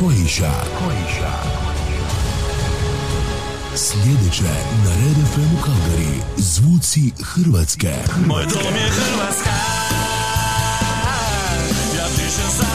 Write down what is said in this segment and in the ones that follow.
Kojiša. Kojiša. Sljedeće na Red FM u Kalgari. Zvuci Hrvatske. Moj dom je Hrvatska. Ja pišem za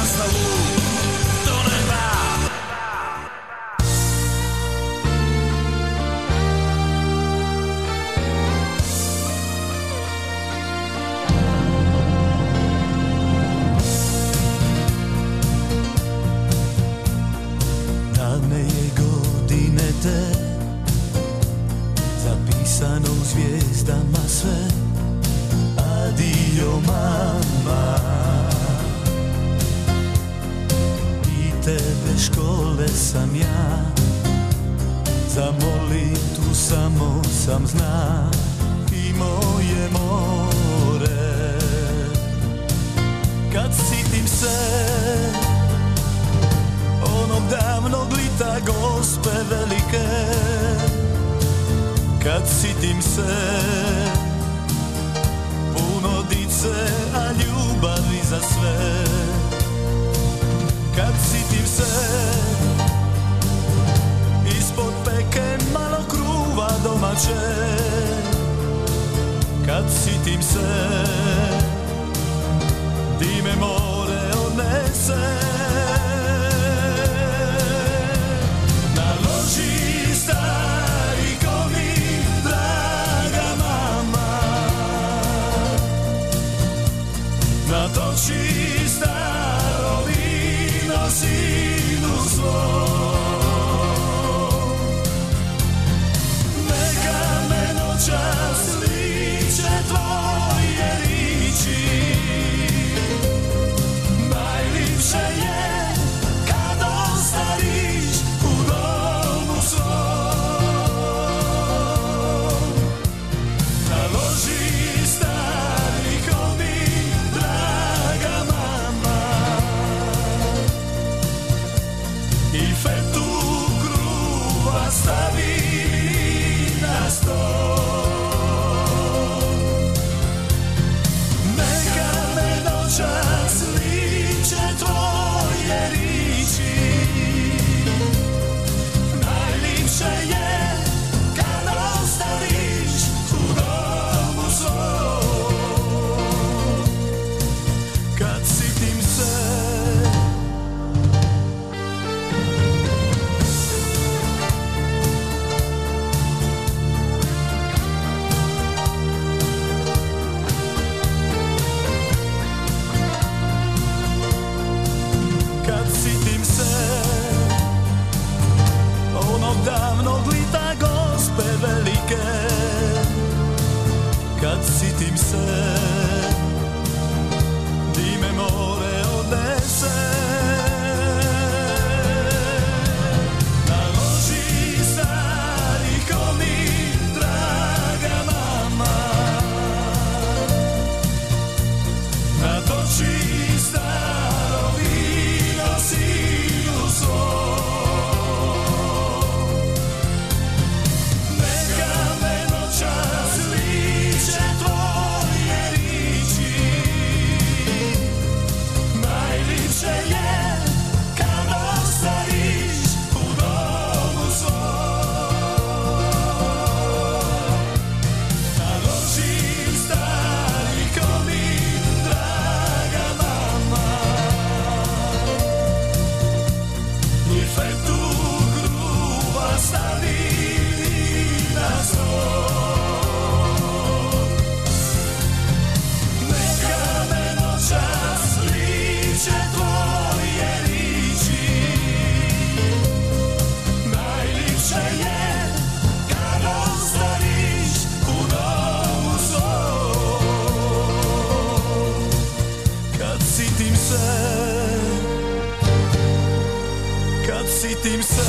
sitim se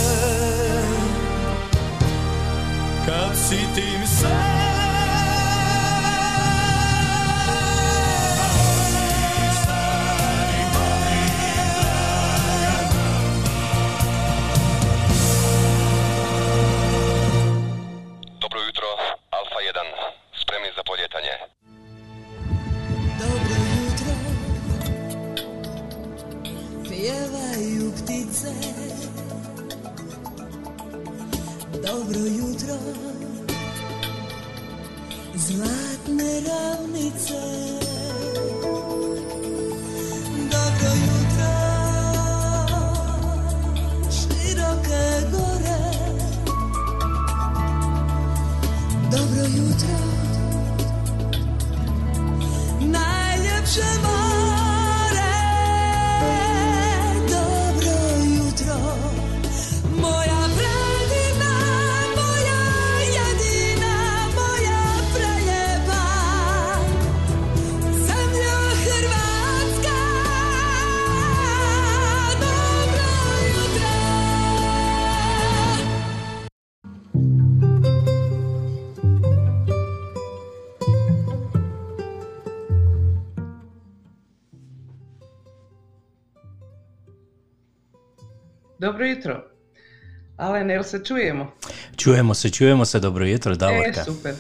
Kad sitim se Dobro jutro. Alen, jel se čujemo? Čujemo se, čujemo se, dobro jutro, Davorka. E, super.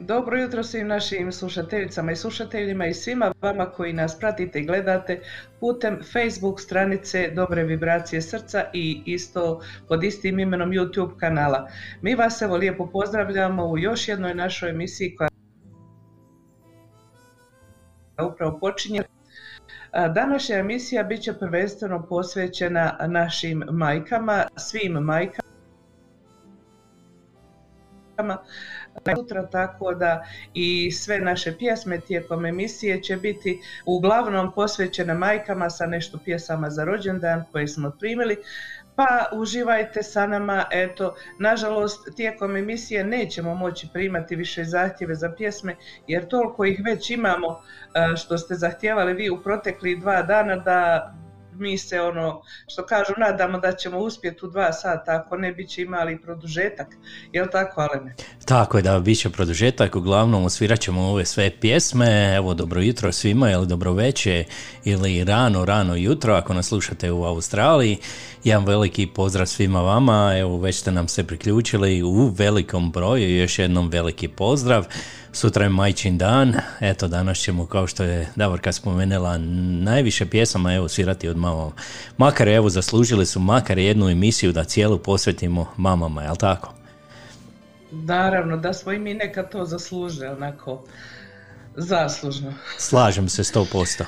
Dobro jutro svim našim slušateljicama i slušateljima i svima vama koji nas pratite i gledate putem Facebook stranice Dobre vibracije srca i isto pod istim imenom YouTube kanala. Mi vas evo lijepo pozdravljamo u još jednoj našoj emisiji koja upravo počinje. Današnja emisija bit će prvenstveno posvećena našim majkama, svim majkama. Sutra tako da i sve naše pjesme tijekom emisije će biti uglavnom posvećene majkama sa nešto pjesama za rođendan koje smo primili pa uživajte sa nama, eto, nažalost tijekom emisije nećemo moći primati više zahtjeve za pjesme jer toliko ih već imamo e, što ste zahtijevali vi u proteklih dva dana da mi se ono, što kažu, nadamo da ćemo uspjeti u dva sata, ako ne bit će imali produžetak, jel tako Alene? Tako je da, bit će produžetak, uglavnom osvirat ćemo ove sve pjesme, evo dobro jutro svima ili dobro veće ili rano, rano jutro ako nas slušate u Australiji. Jedan veliki pozdrav svima vama, evo već ste nam se priključili u velikom broju, još jednom veliki pozdrav. Sutra je majčin dan, eto danas ćemo kao što je Davorka spomenula najviše pjesama evo svirati od mama. Makar evo zaslužili su makar jednu emisiju da cijelu posvetimo mamama, jel tako? Naravno, da smo i mi nekad to zaslužili, onako, zaslužno. Slažem se 100%.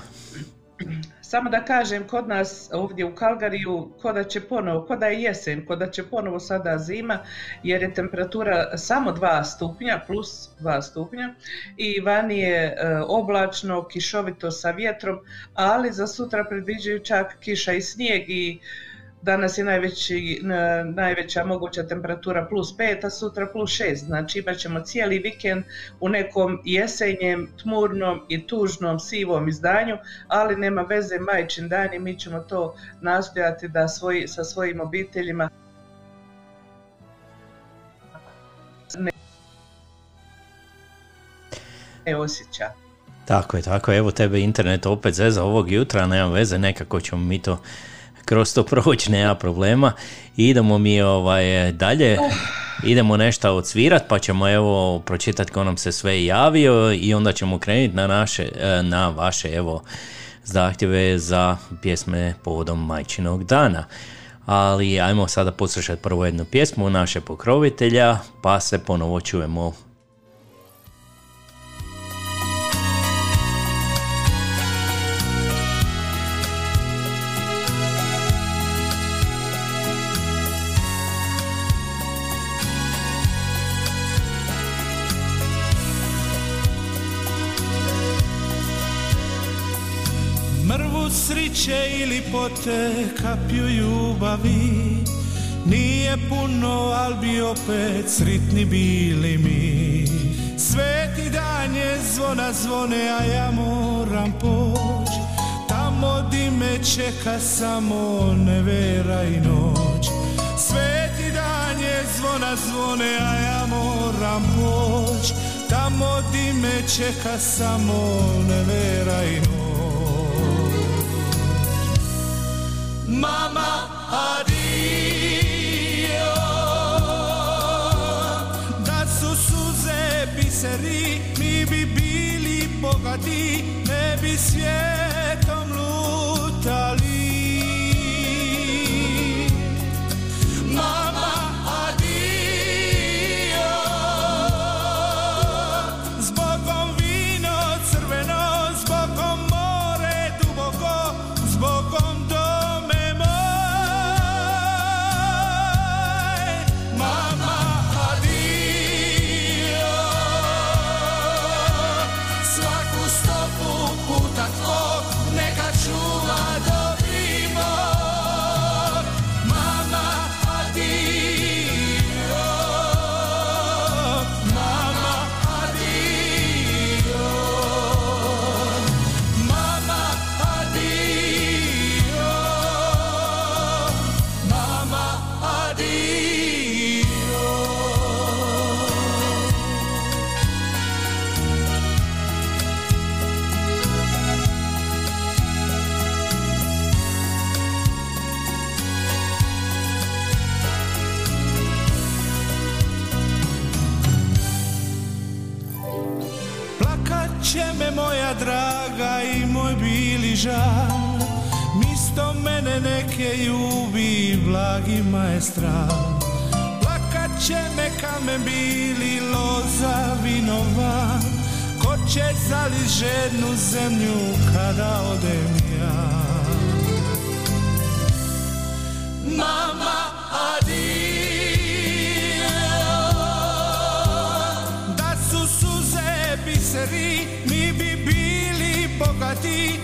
Samo da kažem, kod nas ovdje u Kalgariju, ko da će ponovo, ko da je jesen, ko da će ponovo sada zima, jer je temperatura samo 2 stupnja, plus 2 stupnja, i vani je e, oblačno, kišovito sa vjetrom, ali za sutra predviđaju čak kiša i snijeg i danas je najveći, na- najveća moguća temperatura plus 5, a sutra plus 6. Znači imat ćemo cijeli vikend u nekom jesenjem, tmurnom i tužnom sivom izdanju, ali nema veze majčin dan i mi ćemo to nastojati da svoji, sa svojim obiteljima ne osjeća. Tako je, tako je. Evo tebe internet opet zeza ovog jutra, nema veze, nekako ćemo mi to kroz to proći, nema problema. Idemo mi ovaj, dalje, idemo nešto odsvirat, pa ćemo evo pročitati ko nam se sve javio i onda ćemo krenuti na naše, e, na vaše evo zahtjeve za pjesme povodom majčinog dana. Ali ajmo sada poslušati prvo jednu pjesmu naše pokrovitelja, pa se ponovo čujemo sriće ili pote kapju ljubavi. Nije puno, al bi opet sritni bili mi. Sveti dan je zvona zvone, a ja moram poć. Tamo di me čeka samo nevera i noć. Sveti dan je zvona zvone, a ja moram poć. Tamo di me čeka samo nevera i noć Mama, adio Da su suze biseri Mi bi bili bogati Ne bi me bili loza vinova Ko će zali žednu zemlju kada odem ja? Mama adio Da su suze biseri Mi bi bili bogati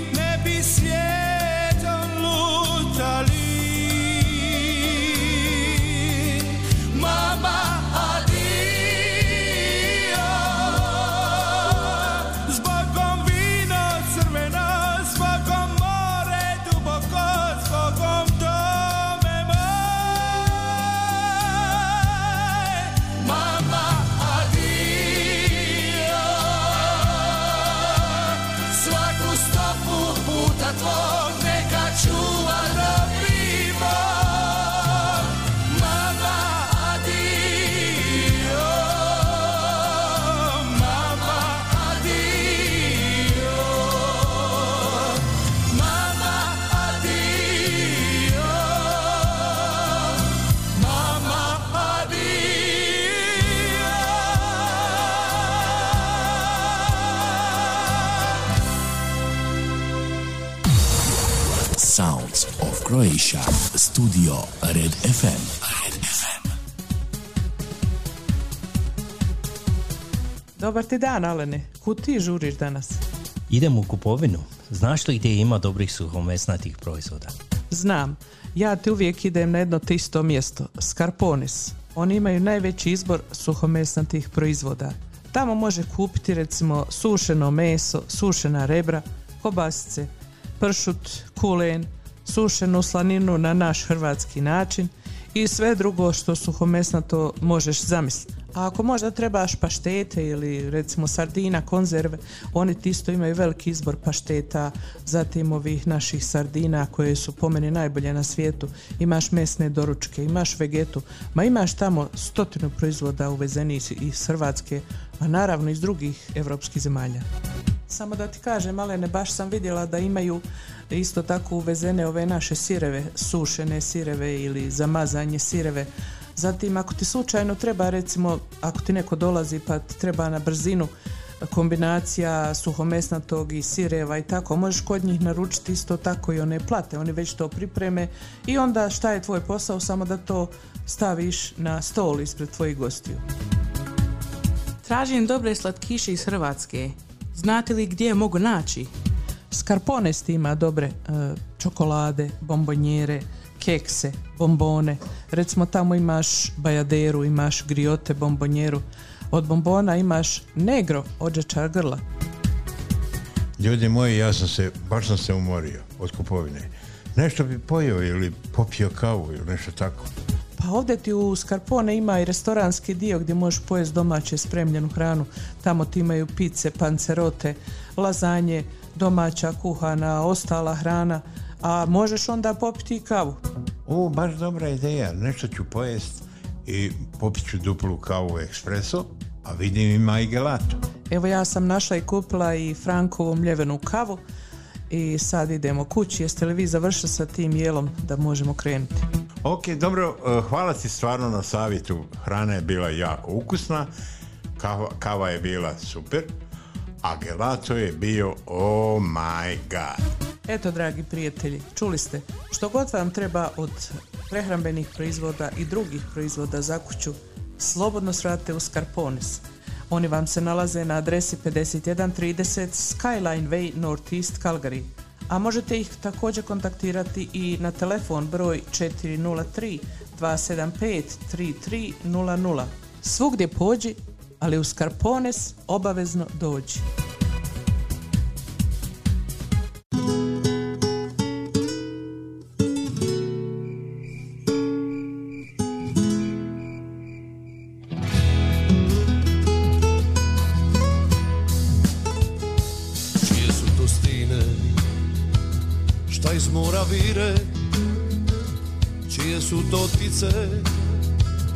Studio Red FM. Red FM. Dobar ti dan, Alene. Kud ti žuriš danas? Idem u kupovinu. Znaš li gdje ima dobrih suhomesnatih proizvoda? Znam, ja ti uvijek idem na jedno te isto mjesto, Scarponis. Oni imaju najveći izbor suhomesnatih proizvoda. Tamo može kupiti recimo sušeno meso, sušena rebra, kobasice, pršut, kulen, sušenu slaninu na naš hrvatski način i sve drugo što suhomesnato možeš zamisliti. A ako možda trebaš paštete ili recimo sardina, konzerve, oni ti isto imaju veliki izbor pašteta, zatim ovih naših sardina koje su po meni najbolje na svijetu. Imaš mesne doručke, imaš vegetu, ma imaš tamo stotinu proizvoda uvezeni iz, iz Hrvatske, a naravno iz drugih evropskih zemalja. Samo da ti kažem, Alene, baš sam vidjela da imaju isto tako uvezene ove naše sireve, sušene sireve ili zamazanje sireve. Zatim, ako ti slučajno treba, recimo, ako ti neko dolazi pa ti treba na brzinu kombinacija suhomesnatog i sireva i tako, možeš kod njih naručiti isto tako i one plate, oni već to pripreme i onda šta je tvoj posao, samo da to staviš na stol ispred tvojih gostiju. Tražim dobre slatkiše iz Hrvatske. Znate li gdje je mogu naći? Scarpones ti ima dobre e, čokolade, bombonjere, kekse, bombone. Recimo tamo imaš bajaderu, imaš griote, bombonjeru. Od bombona imaš negro, ođečar grla. Ljudi moji, ja sam se, baš sam se umorio od kupovine. Nešto bi pojeo ili popio kavu ili nešto tako. Pa ovdje ti u Scarpone ima i restoranski dio gdje možeš pojesti domaće spremljenu hranu. Tamo ti imaju pice, pancerote, lazanje, domaća kuhana, ostala hrana, a možeš onda popiti i kavu. O, baš dobra ideja. Nešto ću pojest i popit ću duplu kavu ekspreso, a vidim ima i gelato. Evo ja sam našla i kupila i Frankovu mljevenu kavu i sad idemo kući. Jeste li vi završili sa tim jelom da možemo krenuti? Ok, dobro, eh, hvala ti stvarno na savjetu. Hrana je bila jako ukusna, kava, kava je bila super, a gelato je bio oh my god. Eto, dragi prijatelji, čuli ste, što god vam treba od prehrambenih proizvoda i drugih proizvoda za kuću, slobodno srate u Scarponis. Oni vam se nalaze na adresi 5130 Skyline Way Northeast Calgary, a možete ih također kontaktirati i na telefon broj 403 275 3300. Svugdje pođi, ali u Scarpones obavezno dođi. Vire Čije su to ptice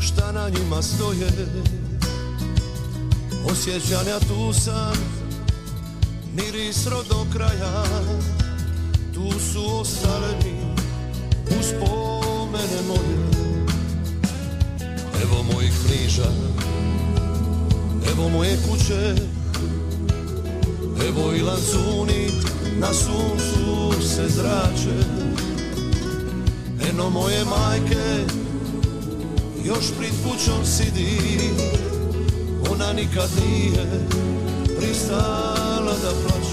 Šta na njima stoje. Osjećanja tu sam miris do kraja Tu su ostale mi uspomene moje. Evo mojih knjiža Evo moje kuće Evo i lancuni na suncu se zrače Eno moje majke još pred kućom sidi. Ona nikad nije pristala da plaće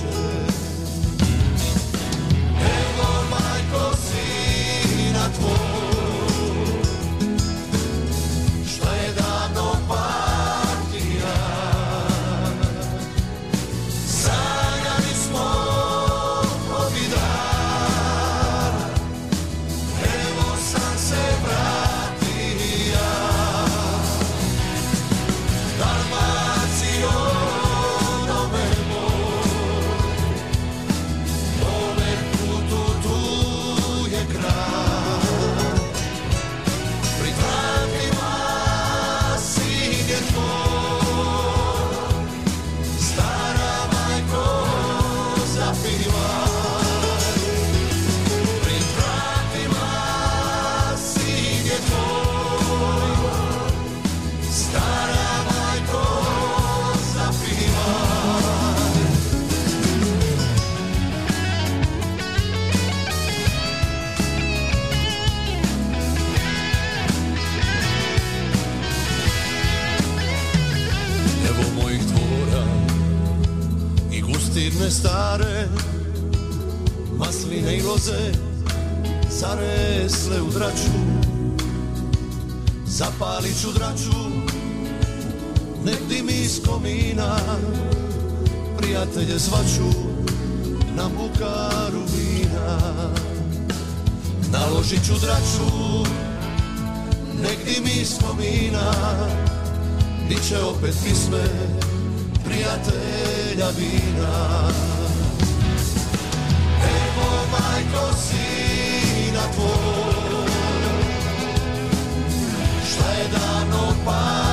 Loze zaresle u draču. Zapalit ću draču, nek dimi iz komina. Prijatelje zvaću na bukaru vina. Naložit ću draču, nek dimi iz komina. Bit će opet pisme prijatelja vina majko sina tvoj Šta je davno partija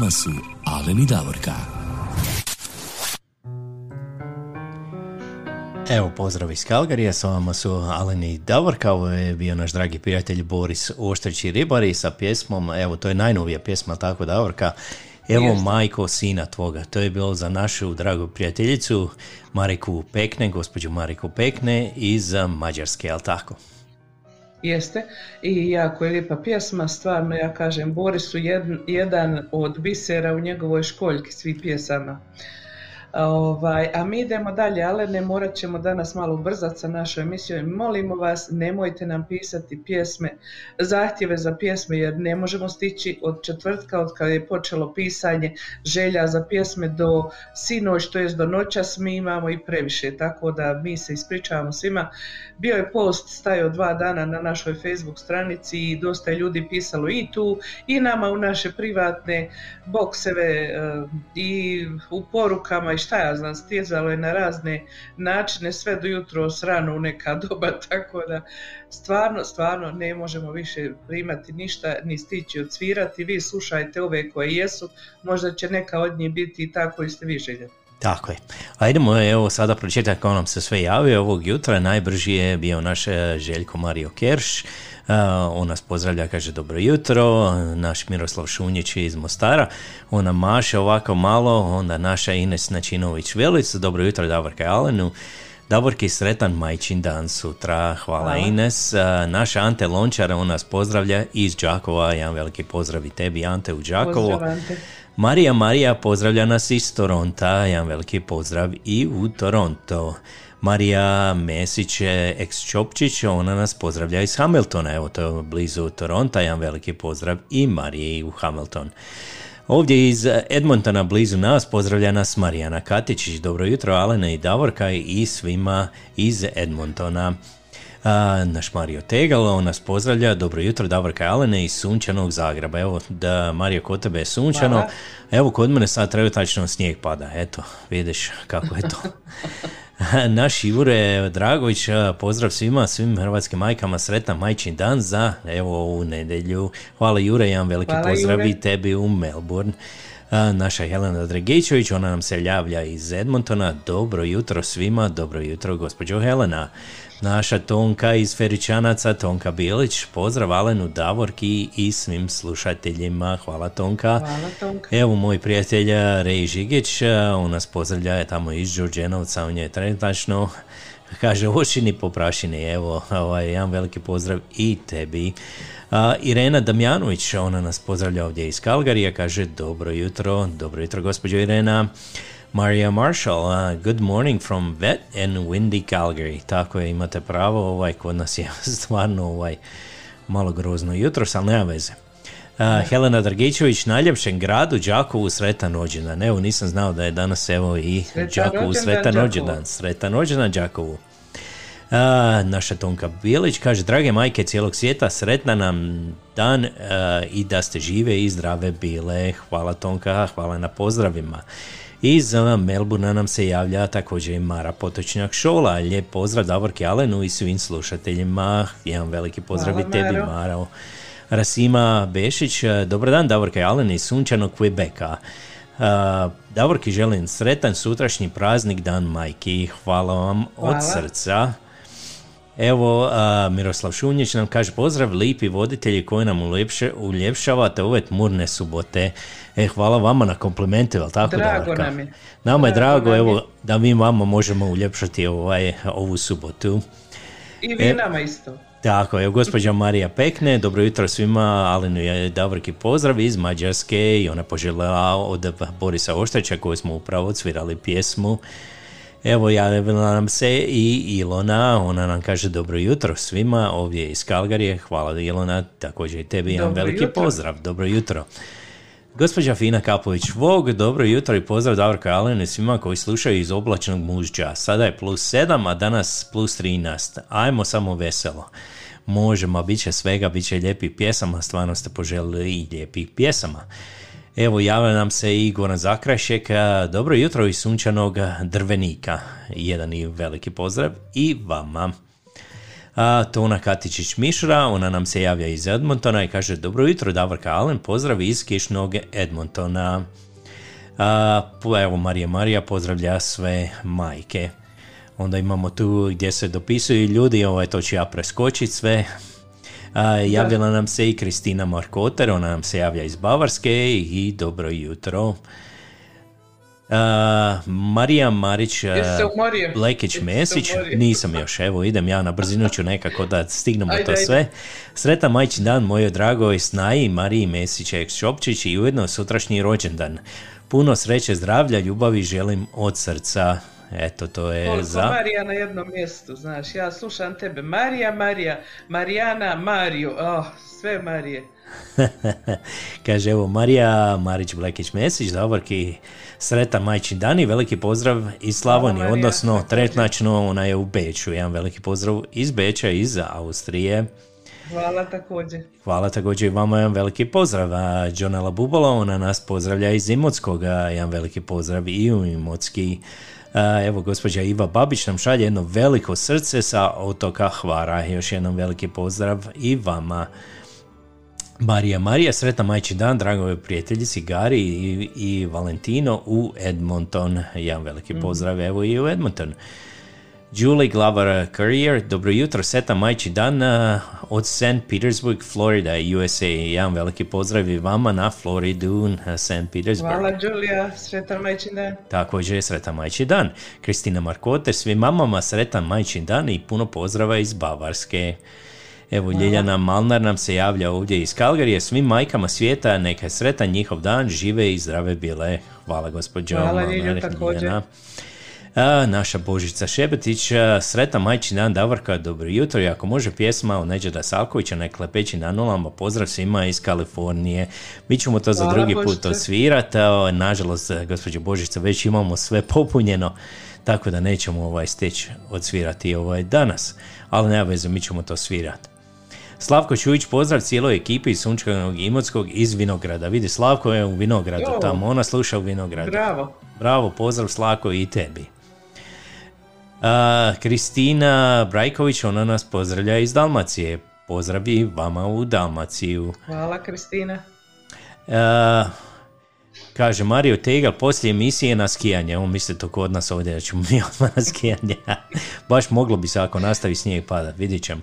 vama su Alen i Davorka. Evo, pozdrav iz Kalgarija, sa vama su Alen i Davorka, ovo je bio naš dragi prijatelj Boris Oštrić i Ribari sa pjesmom, evo, to je najnovija pjesma, tako Davorka, Evo Jeste. majko sina tvoga, to je bilo za našu dragu prijateljicu Mariku Pekne, gospođu Mariku Pekne iz Mađarske, jel tako? Jeste, i jako je lijepa pjesma, stvarno ja kažem, Boris su jedan, jedan od bisera u njegovoj školjki svih pjesama. Ovaj, a mi idemo dalje, ale ne morat ćemo danas malo ubrzati sa našoj emisijom. Molimo vas, nemojte nam pisati pjesme, zahtjeve za pjesme, jer ne možemo stići od četvrtka, od kada je počelo pisanje želja za pjesme do sinoć, to jest do noćas, mi imamo i previše, tako da mi se ispričavamo svima. Bio je post stajao dva dana na našoj Facebook stranici i dosta je ljudi pisalo i tu i nama u naše privatne bokseve eh, i u porukama i šta ja znam, stjezalo je na razne načine sve do jutro rano u neka doba, tako da stvarno, stvarno ne možemo više primati ništa ni stići odsvirati. Vi slušajte ove koje jesu, možda će neka od njih biti i ta koju ste vi željeli. Tako je. A idemo evo sada pročitati kako nam se sve javio ovog jutra. Najbrži je bio naš e, Željko Mario Kerš. E, On nas pozdravlja, kaže dobro jutro. Naš Miroslav Šunjić iz Mostara. On nam maše ovako malo. Onda naša Ines Načinović Velic. Dobro jutro Davorka Alenu. Davorki, sretan majčin dan sutra. Hvala, Hvala. Ines. A, Naša Ante Lončara, on nas pozdravlja iz Đakova. Jedan veliki pozdrav i tebi, Ante, u Đakovo. Pozdrav, Ante. Marija Marija pozdravlja nas iz Toronta, jedan veliki pozdrav i u Toronto. Marija Mesić Čopčić, ona nas pozdravlja iz Hamiltona, evo to je blizu Toronta, jedan veliki pozdrav i Mariji u Hamilton. Ovdje iz Edmontona blizu nas pozdravlja nas Marijana Katičić, dobro jutro Alena i Davorka i svima iz Edmontona. A, naš Mario Tegal, on nas pozdravlja, dobro jutro, Davorka Alene iz sunčanog Zagreba. Evo, da Mario, kod tebe je sunčano, Hvala. evo kod mene sad trenutačno snijeg pada, eto, vidiš kako je to. Naš Jure Dragović, pozdrav svima, svim hrvatskim majkama, sretan majčin dan za, evo, ovu nedjelju. Hvala Jure, jedan veliki Hvala, pozdrav Jure. i tebi u Melbourne. Naša Helena Dragićević, ona nam se javlja iz Edmontona. Dobro jutro svima, dobro jutro gospođo Helena. Naša Tonka iz Feričanaca, Tonka Bilić, pozdrav Alenu Davorki i svim slušateljima. Hvala Tonka. Hvala, Tonka. Evo moj prijatelj a, Rej Žigić, a, on nas pozdravlja tamo iz Đurđenovca, on je trenutačno kaže očini po prašini, evo ovaj, jedan veliki pozdrav i tebi. A, Irena Damjanović, ona nas pozdravlja ovdje iz Kalgarija, kaže dobro jutro, dobro jutro gospođo Irena. Maria Marshall, uh, good morning from wet and windy Calgary. Tako je, imate pravo, ovaj, kod nas je stvarno ovaj, malo grozno jutro, ali nema veze. Uh, Helena Dragićević, najljepšem gradu Đakovu sretan rođendan. Evo, nisam znao da je danas evo i Sretan Đakovu sretan rođendan. Sretan rođendan Đakovu. A, naša Tonka Bilić kaže, drage majke cijelog svijeta, sretna nam dan a, i da ste žive i zdrave bile. Hvala Tonka, hvala na pozdravima. Iz Melburna nam se javlja također i Mara Potočnjak Šola. Lijep pozdrav Davorki Alenu i svim slušateljima. Jedan veliki pozdrav Hvala, i tebi, Maro. Maro. Rasima Bešić, dobar dan Davorka Alen iz sunčanog Quebeca. Uh, Davorki želim sretan sutrašnji praznik Dan majki. Hvala vam od Hvala. srca. Evo, a, Miroslav Šunjić nam kaže pozdrav lipi voditelji koji nam uljepše, uljepšavate ove tmurne subote. E, hvala vama na komplimentu, jel tako Drago Davorka? nam je. Nama je Drago drago, nam je. evo, da mi vama možemo uljepšati ovaj, ovu subotu. I vi E, nama isto. Tako je, gospođa Marija Pekne, dobro jutro svima, Alenu je Davorki pozdrav iz Mađarske i ona poželjela od Borisa Ošteća koju smo upravo odsvirali pjesmu. Evo javila nam se i Ilona, ona nam kaže dobro jutro svima ovdje iz Kalgarije, hvala Ilona, također i tebi jedan veliki jutro. pozdrav, dobro jutro. Gospođa Fina Kapović Vog, dobro jutro i pozdrav Davorka Alenu i svima koji slušaju iz oblačnog mužđa. Sada je plus 7, a danas plus 13. Ajmo samo veselo. Možemo, bit će svega, bit će lijepih pjesama, stvarno ste poželjeli i lijepih pjesama. Evo, javlja nam se i Goran Zakrajšek, dobro jutro iz sunčanog drvenika. Jedan i veliki pozdrav i vama. A, Tona Katičić Mišra, ona nam se javlja iz Edmontona i kaže dobro jutro Davorka Alen, pozdrav iz kišnog Edmontona. A, evo Marija Marija pozdravlja sve majke. Onda imamo tu gdje se dopisuju ljudi, ovaj, to ću ja preskočiti sve. Javila nam se i Kristina Markoter, ona nam se javlja iz Bavarske i dobro jutro. A, Marija Marić umorio? Lekić Mesić, nisam još, evo idem ja na brzinu ću nekako da stignemo Ajde, to ajde. sve. Sretan majčin dan mojoj dragoj Snaji Mariji Mesić Šopčić i ujedno sutrašnji rođendan. Puno sreće, zdravlja, ljubavi želim od srca. Eto, to je Koliko za... Marija na jednom mjestu, znaš, ja slušam tebe. Marija, Marija, Marijana, Mariju, oh, sve Marije. Kaže, evo, Marija Marić Blekić Mesić, Davorki, sretan majčin dan i veliki pozdrav iz Slavonije, odnosno trenutno ona je u Beču. Jedan veliki pozdrav iz Beča, iz Austrije. Hvala također. Hvala također i vama jedan veliki pozdrav. A Džonela Bubola, ona nas pozdravlja iz Imotskog, a jedan veliki pozdrav i u Imotski. Evo, gospođa Iva Babić nam šalje jedno veliko srce sa otoka Hvara. Još jednom veliki pozdrav i vama. Marija Marija, sretan majči dan, dragoj prijateljici Gari i, i Valentino u Edmonton. Jedan veliki pozdrav, evo i u Edmonton. Julie Glavar Courier, dobro jutro, Seta Majči dan uh, od St. Petersburg, Florida, USA. Jedan veliki pozdrav i vama na Floridu, uh, St. Petersburg. Hvala, Đulija, sretan majčin dan. Također sretan majči dan. Kristina Markote, svim mamama sretan majčin dan i puno pozdrava iz Bavarske. Evo, Ljeljana Malnar nam se javlja ovdje iz Kalgarije. Svim majkama svijeta neka je sretan njihov dan, žive i zdrave bile. Hvala gospođo Hvala, Malnar. Ljeljana. A, naša Božica Šebetić, sretan majči dan Davorka, dobro jutro i ako može pjesma od Neđeda Salkovića, nek lepeći na nulama, pozdrav svima iz Kalifornije. Mi ćemo to za Hvala, drugi put osvirati, nažalost, gospođo Božica, već imamo sve popunjeno, tako da nećemo ovaj steći odsvirati ovaj danas, ali nema veze, mi ćemo to svirati. Slavko Čujić, pozdrav cijeloj ekipi iz Sunčanog Imotskog iz Vinograda. Vidi, Slavko je u Vinogradu Jo. tamo, ona sluša u Vinogradu. Bravo. Bravo, pozdrav Slavko i tebi. A, Kristina Brajković, ona nas pozdravlja iz Dalmacije. Pozdravi vama u Dalmaciju. Hvala, Kristina. A, kaže Mario Tegal, poslije emisije na skijanje. On misli to kod nas ovdje da ćemo mi odmah na skijanje. Baš moglo bi se ako nastavi snijeg padat, vidit ćemo.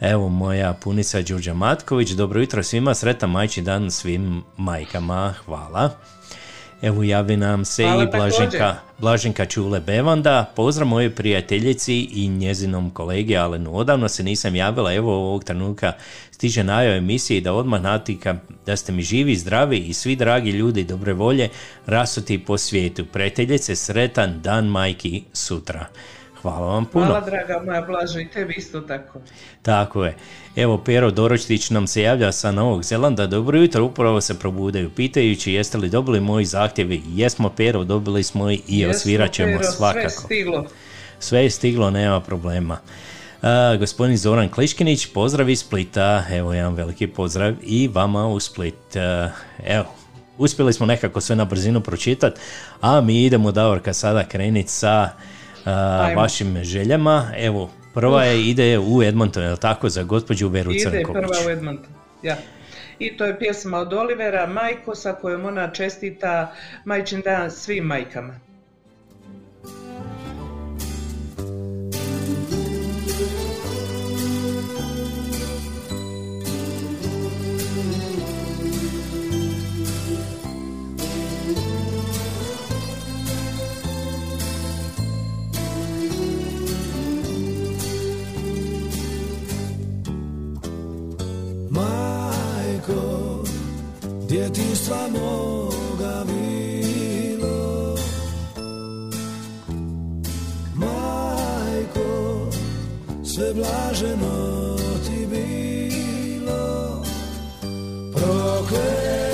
Evo moja punica Đurđa Matković, dobro jutro svima, sretan majči dan svim majkama, hvala. Evo javi nam se Hvala i Blaženka. Blaženka Čule Bevanda. Pozdrav mojoj prijateljici i njezinom kolegi Alenu. Odavno se nisam javila, evo ovog trenutka stiže najav emisiji da odmah natika da ste mi živi, zdravi i svi dragi ljudi dobre volje rasuti po svijetu. Prijateljice, sretan dan majki sutra. Hvala vam puno. Hvala, draga moja Blažo, i tebi isto tako. Tako je. Evo, Pero Doročtić nam se javlja sa Novog Zelanda. Dobro jutro, upravo se probudaju. Pitajući jeste li dobili moji zahtjevi. Jesmo, Pero, dobili smo i Jesmo, osvirat ćemo Pero, svakako. Sve stiglo. Sve je stiglo, nema problema. Gospodin Zoran Kliškinić, pozdrav iz Splita. Evo, jedan veliki pozdrav i vama u Split. Evo, uspjeli smo nekako sve na brzinu pročitati, a mi idemo, Davorka, sada krenit sa Ajmo. vašim željama. Evo, prva je, ide u Edmonton, je li tako, za gospođu Veru Ide Crnković. prva u Edmonton. Ja. I to je pjesma od Olivera Majko sa kojom ona čestita majčin dan svim majkama. Djetinstva moga bilo. Majko, sve blaženo ti bilo. Prokleta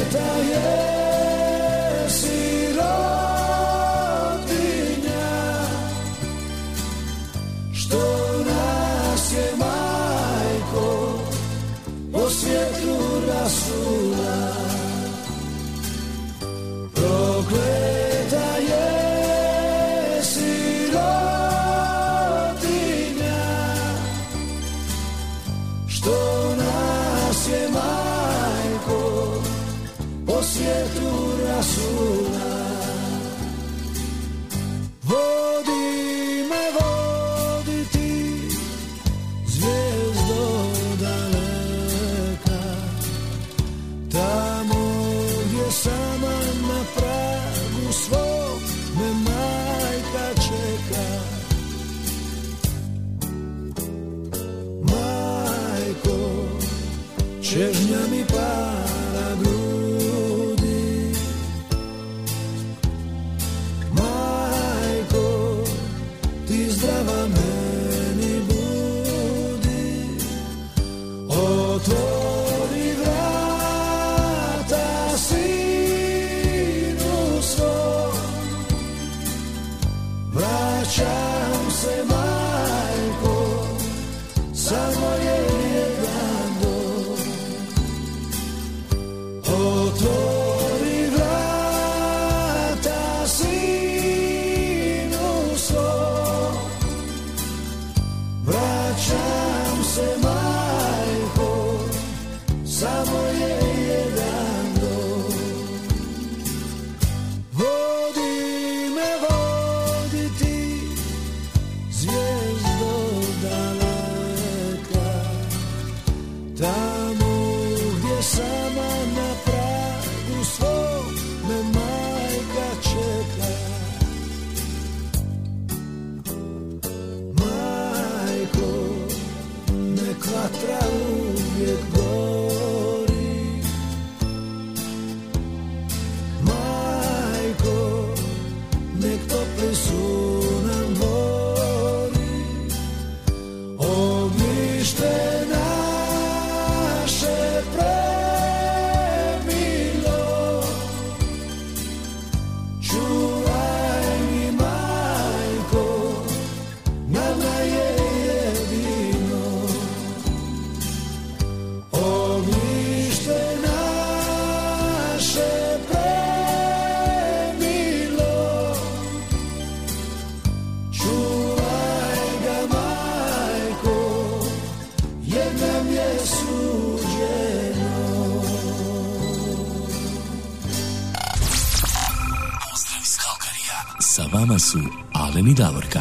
su Alen i Davorka.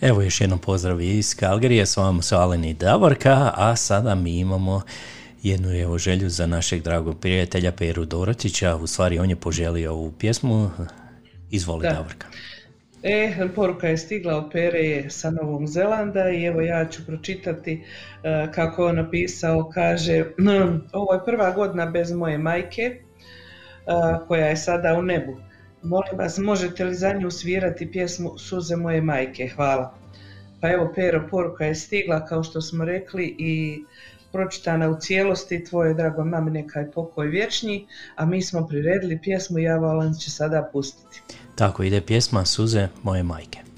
Evo još jednom pozdrav iz Kalgarije, s vama su Alen i Davorka, a sada mi imamo jednu evo želju za našeg dragog prijatelja Peru Dorotića, u stvari on je poželio ovu pjesmu, izvoli Da. Davorka. E, poruka je stigla od Pere sa Novog Zelanda i evo ja ću pročitati e, kako je on napisao, kaže "Mm, ovo je prva godina bez moje majke koja je sada u nebu. Molim vas, možete li za nju svirati pjesmu Suze moje majke? Hvala. Pa evo Pero, poruka je stigla kao što smo rekli i pročitana u cijelosti, tvoje drago mami neka je pokoj vječni, a mi smo priredili pjesmu ja Valan će sada pustiti. Tako ide pjesma Suze moje majke.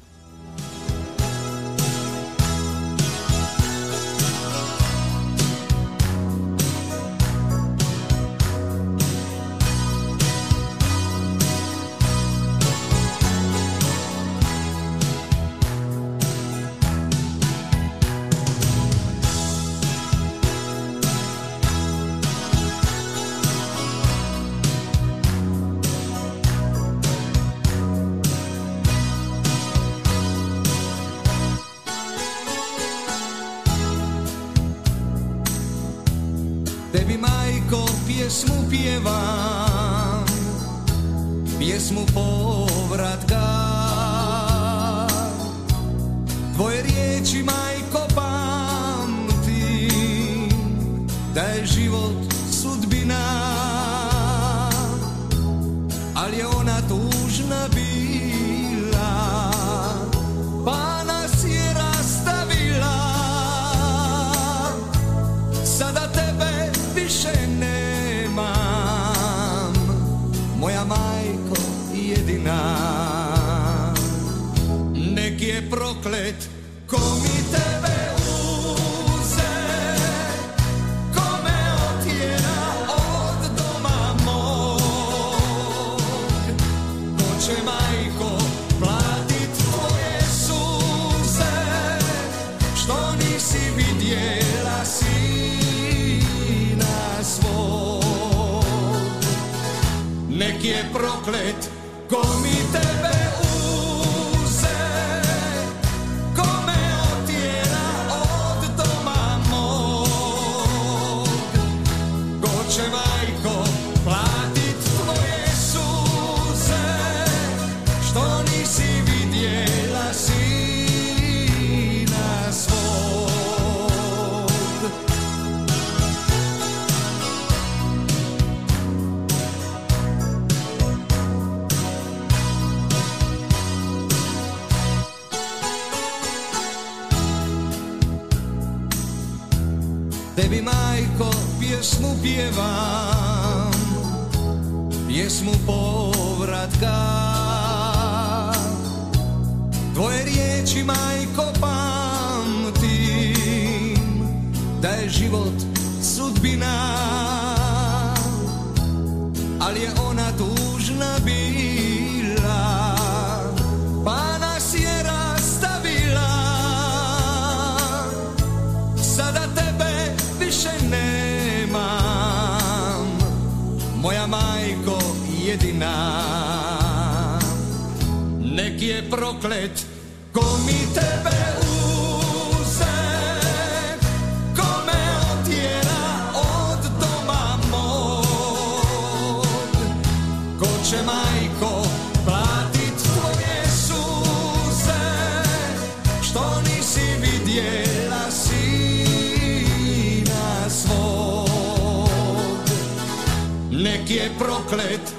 Je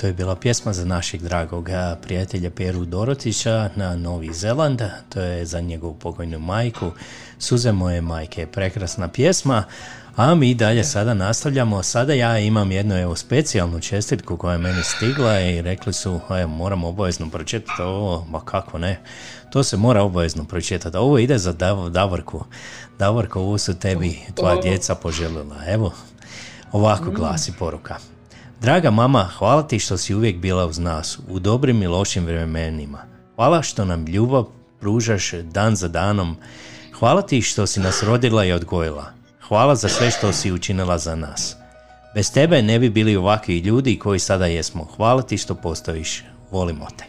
to je bila pjesma za našeg dragog prijatelja Peru Dorotića na Novi Zeland. To je za njegovu pokojnu majku. Suze moje majke. Prekrasna pjesma. A mi dalje sada nastavljamo. Sada ja imam jednu evo specijalnu čestitku koja je meni stigla i rekli su, evo, moram obavezno pročitati ovo, ma kako ne. To se mora obavezno pročitati. Ovo ide za Dav- Davorku. Davorko, ovo su tebi tvoja djeca poželjela. Evo, ovako glasi poruka. Draga mama, hvala ti što si uvijek bila uz nas, u dobrim i lošim vremenima. Hvala što nam ljubav pružaš dan za danom. Hvala ti što si nas rodila i odgojila. Hvala za sve što si učinila za nas. Bez tebe ne bi bili ovakvi ljudi koji sada jesmo. Hvala ti što postojiš. Volimo te.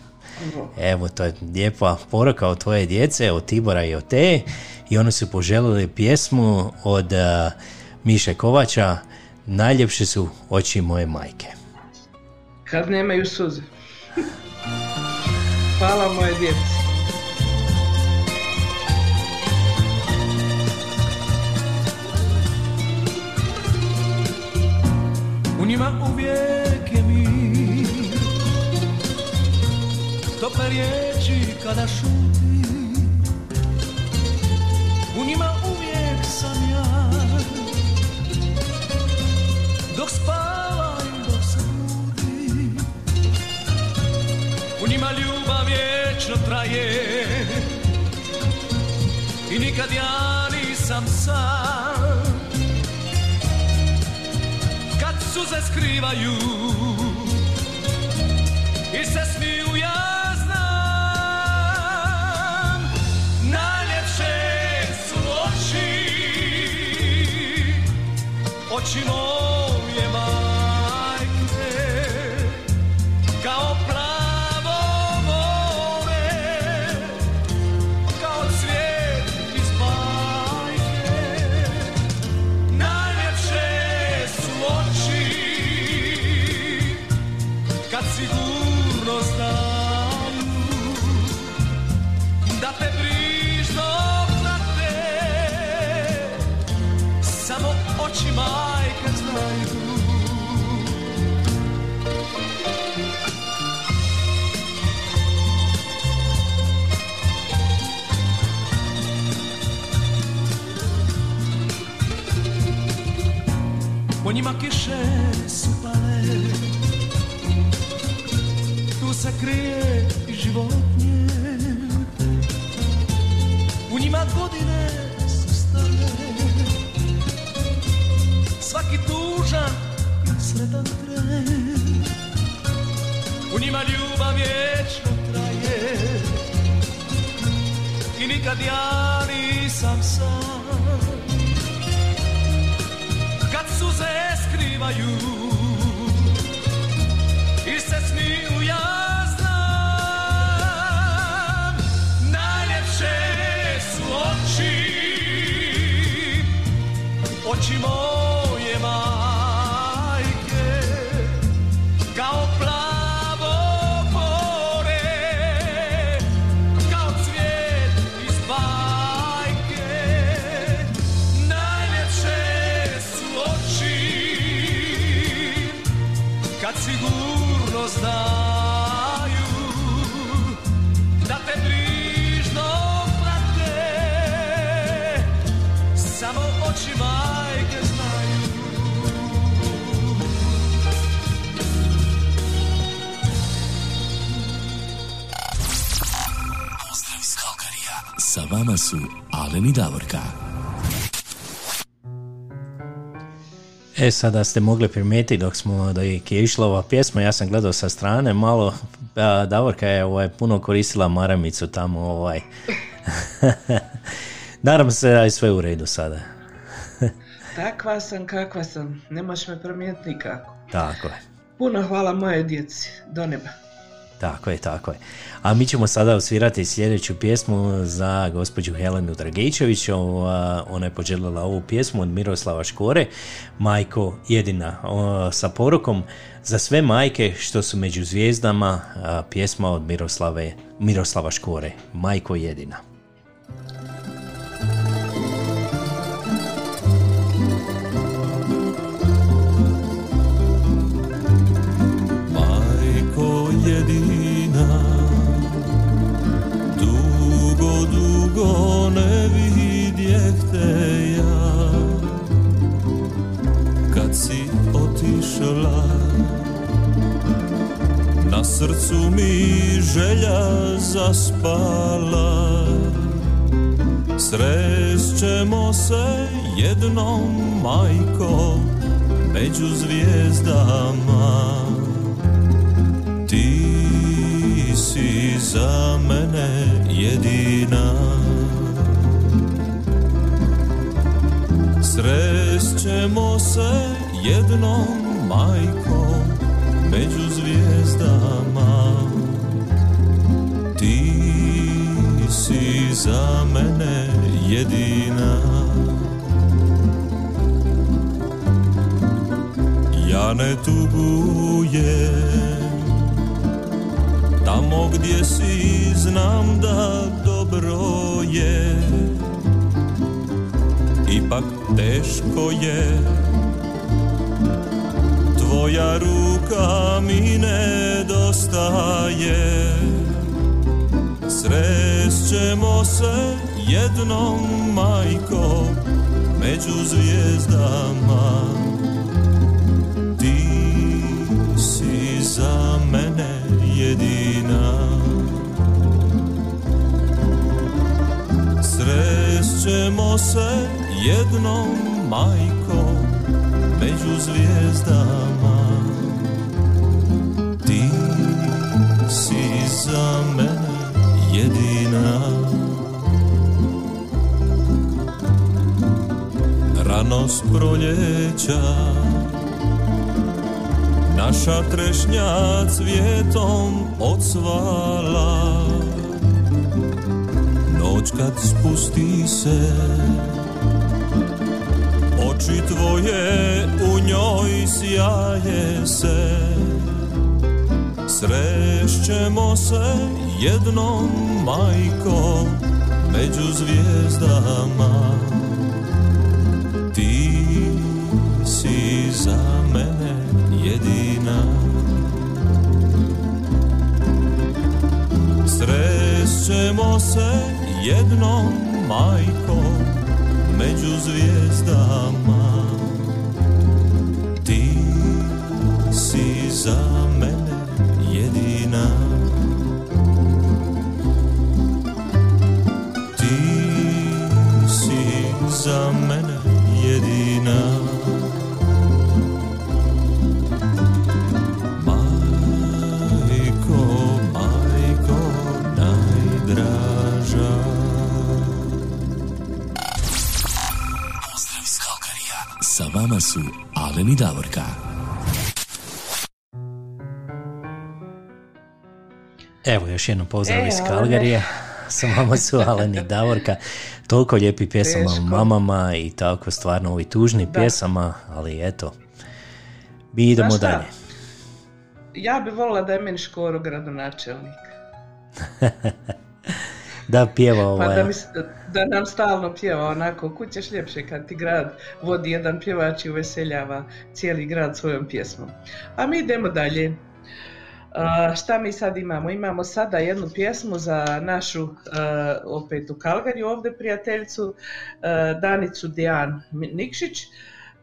Evo, to je lijepa poruka od tvoje djece, od Tibora i od te. I oni su poželjeli pjesmu od uh, Miše Kovača. Najljepše su oči moje majke. Kad nemaju suze. Hvala moje djeci. U njima uvijek je mir Tople riječi kada šuti Dok spavam, dok se budim U njima ljubav vječno traje. I nikad ja nisam sam. Kad suze skrivaju i se smiju ja oči moje Njima kiše su pale Tu se krije i životnje U njima godine su stale Svaki tužan i sretan tren. U njima ljubav vječno traje. I nikad ja nisam sam suze skrivaju i se smiju ja znam. Najljepše su oči oči moje i Davorka. E, sada ste mogli primijetiti dok smo da je išla ova pjesma, ja sam gledao sa strane, malo, a, Davorka je ovaj, puno koristila maramicu tamo, ovaj. Nadam se da je sve u redu sada. Takva sam kakva sam. Ne možeš me promijeniti nikako. Tako je. Puno hvala moje djeci. Do neba. Tako je, tako je. A mi ćemo sada osvirati sljedeću pjesmu za gospođu Helenu Dragičević. Ona je poželjela ovu pjesmu od Miroslava Škore, Majko jedina, sa porukom za sve majke što su među zvijezdama, pjesma od Miroslave, Miroslava Škore, Majko jedina. jedina. Dugo, dugo ne vidjeh te ja. Kad si otišla Na srcu mi želja zaspala. Srećemo se jednom majko Među zvijezdama. Si za mene jedina. Srećemo se jednom majko Među zvijezdama. Ti si za mene jedina. Ja ne tugujem Tamo gdje si znam da dobro je. Ipak teško je. Tvoja ruka mi nedostaje. Srećemo se jednom majko Među zvijezdama. Ti si za mene jedina Srećemo se jednom majko Među zvijezdama. Ti si za mene jedina. Rano s proljeća Naša trešnja cvjetom odsvala. Noć kad spusti se Oči tvoje u njoj sjaje se. Srešćemo se jednom majko Među zvijezdama. Ti si za mene Srećemo se jednom majko Među zvijezdama. Ti si za mene jedina. Ti si za su Alen i Davorka. Evo još jednom pozdrav E, iz. Kalgarije. Sa vama su Alen i Davorka. Toliko lijepih pjesama o Teško. mamama i tako stvarno ovi tužni Da. pjesama, ali eto, mi idemo Znaš šta? dalje. Ja bi volila da je meni Škoro gradonačelnik. Da pjeva Pa ovaj... da, mi, s- da nam stalno pjeva onako, kud ćeš ljepše kad ti grad vodi jedan pjevač i uveseljava cijeli grad svojom pjesmom. A mi idemo dalje. Šta mi sad imamo? Imamo sada jednu pjesmu za našu, opet u Kalgariju ovdje prijateljicu, Danicu Dijan Nikšić,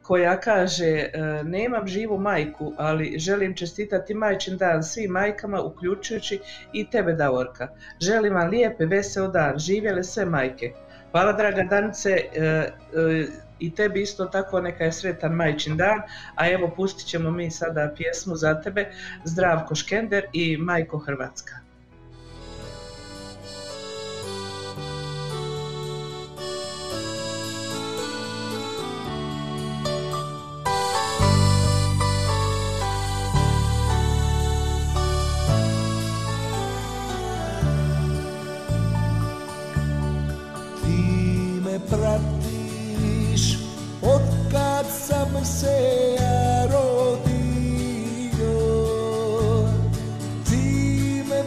koja kaže e, nemam živu majku, ali želim čestitati majčin dan svim majkama, uključujući i tebe Davorka. Želim vam lijep i vesel dan, živjele sve majke. Hvala draga Danice e, e, i tebi isto tako neka je sretan majčin dan, a evo pustit ćemo mi sada pjesmu za tebe, Zdravko Škender i Majko Hrvatska. Sam se ja rodio Ti me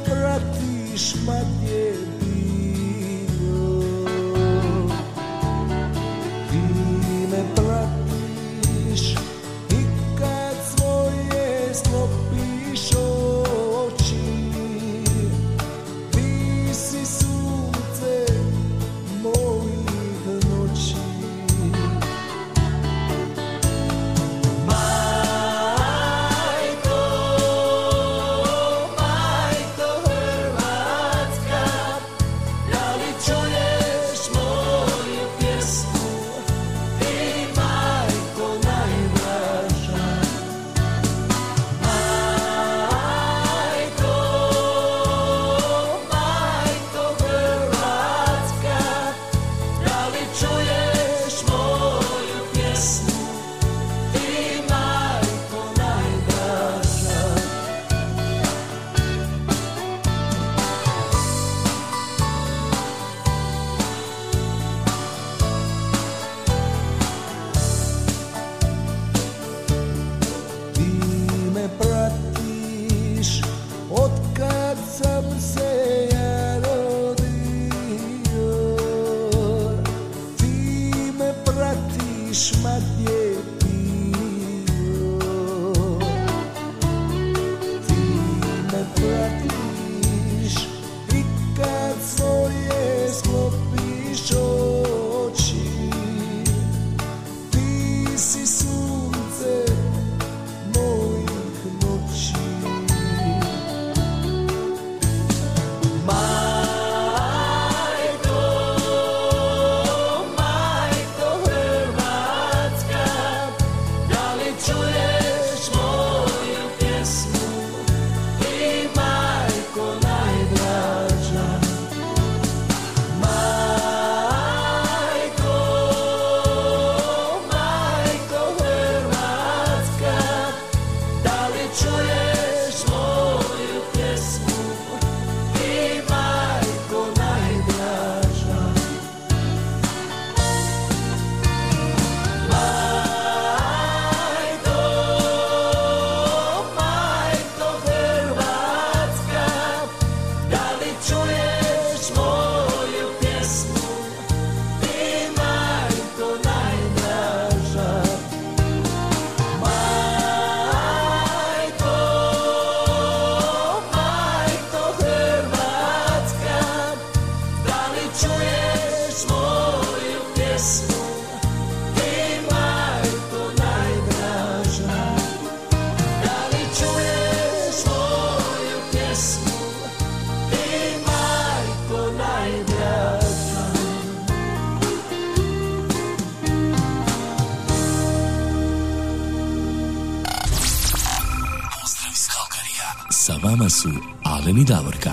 i Davorka.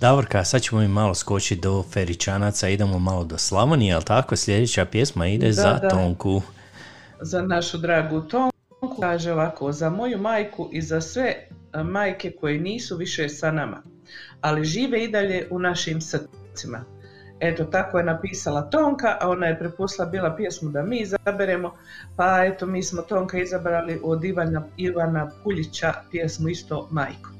Davorka, sad ćemo mi malo skočiti do Feričanaca, idemo malo do Slavonije, ali tako? Sljedeća pjesma ide Da, za da. Tonku. za našu dragu Tonku. Kaže ovako, za moju majku i za sve a, majke koje nisu više sa nama, ali žive i dalje u našim srcima. Eto, tako je napisala Tonka, a ona je prepustila bila pjesmu da mi izaberemo, pa eto, mi smo Tonka izabrali od Ivana, Ivana Puljića pjesmu isto Majko.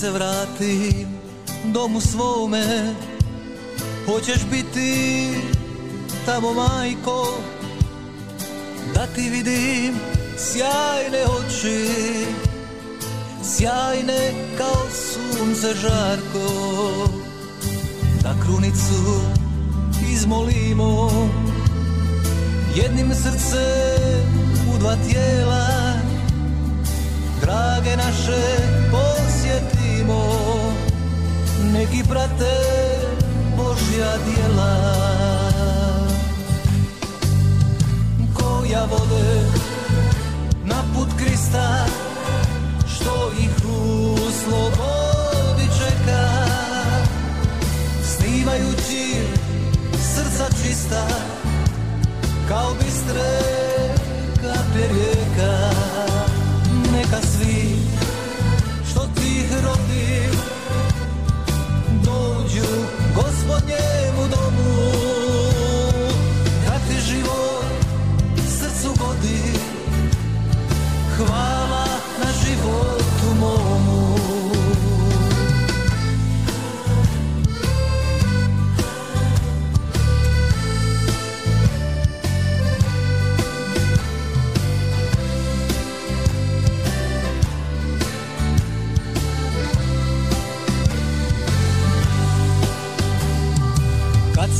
Se vratim domu svome Hoćeš biti tamo majko Da ti vidim sjajne oči Sjajne kao sunce žarko. Da krunicu izmolimo Jednim srcem u dva tijela Drage naše posjetimo Neki prate Božja djela. Koja vode na put Krista Što ih u slobodi čeka. Snimajući srca čista Kao bistre kaplje rijeka. Neka svi gospodnjemu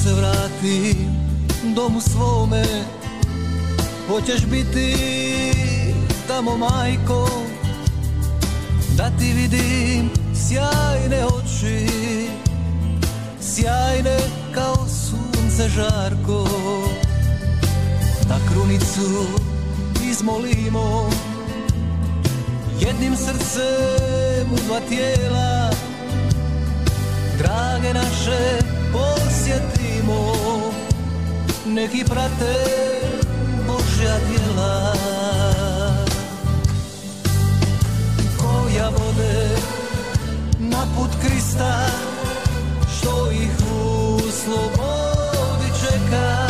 se vratim domu svome. Hoćeš biti tamo majko Da ti vidim sjajne oči Sjajne kao sunce žarko. Da krunicu izmolimo Jednim srcem u dva tijela. Drage naše posjetimo neki prate Božja djela. Koja vode na put Krista što ih u slobodi čeka.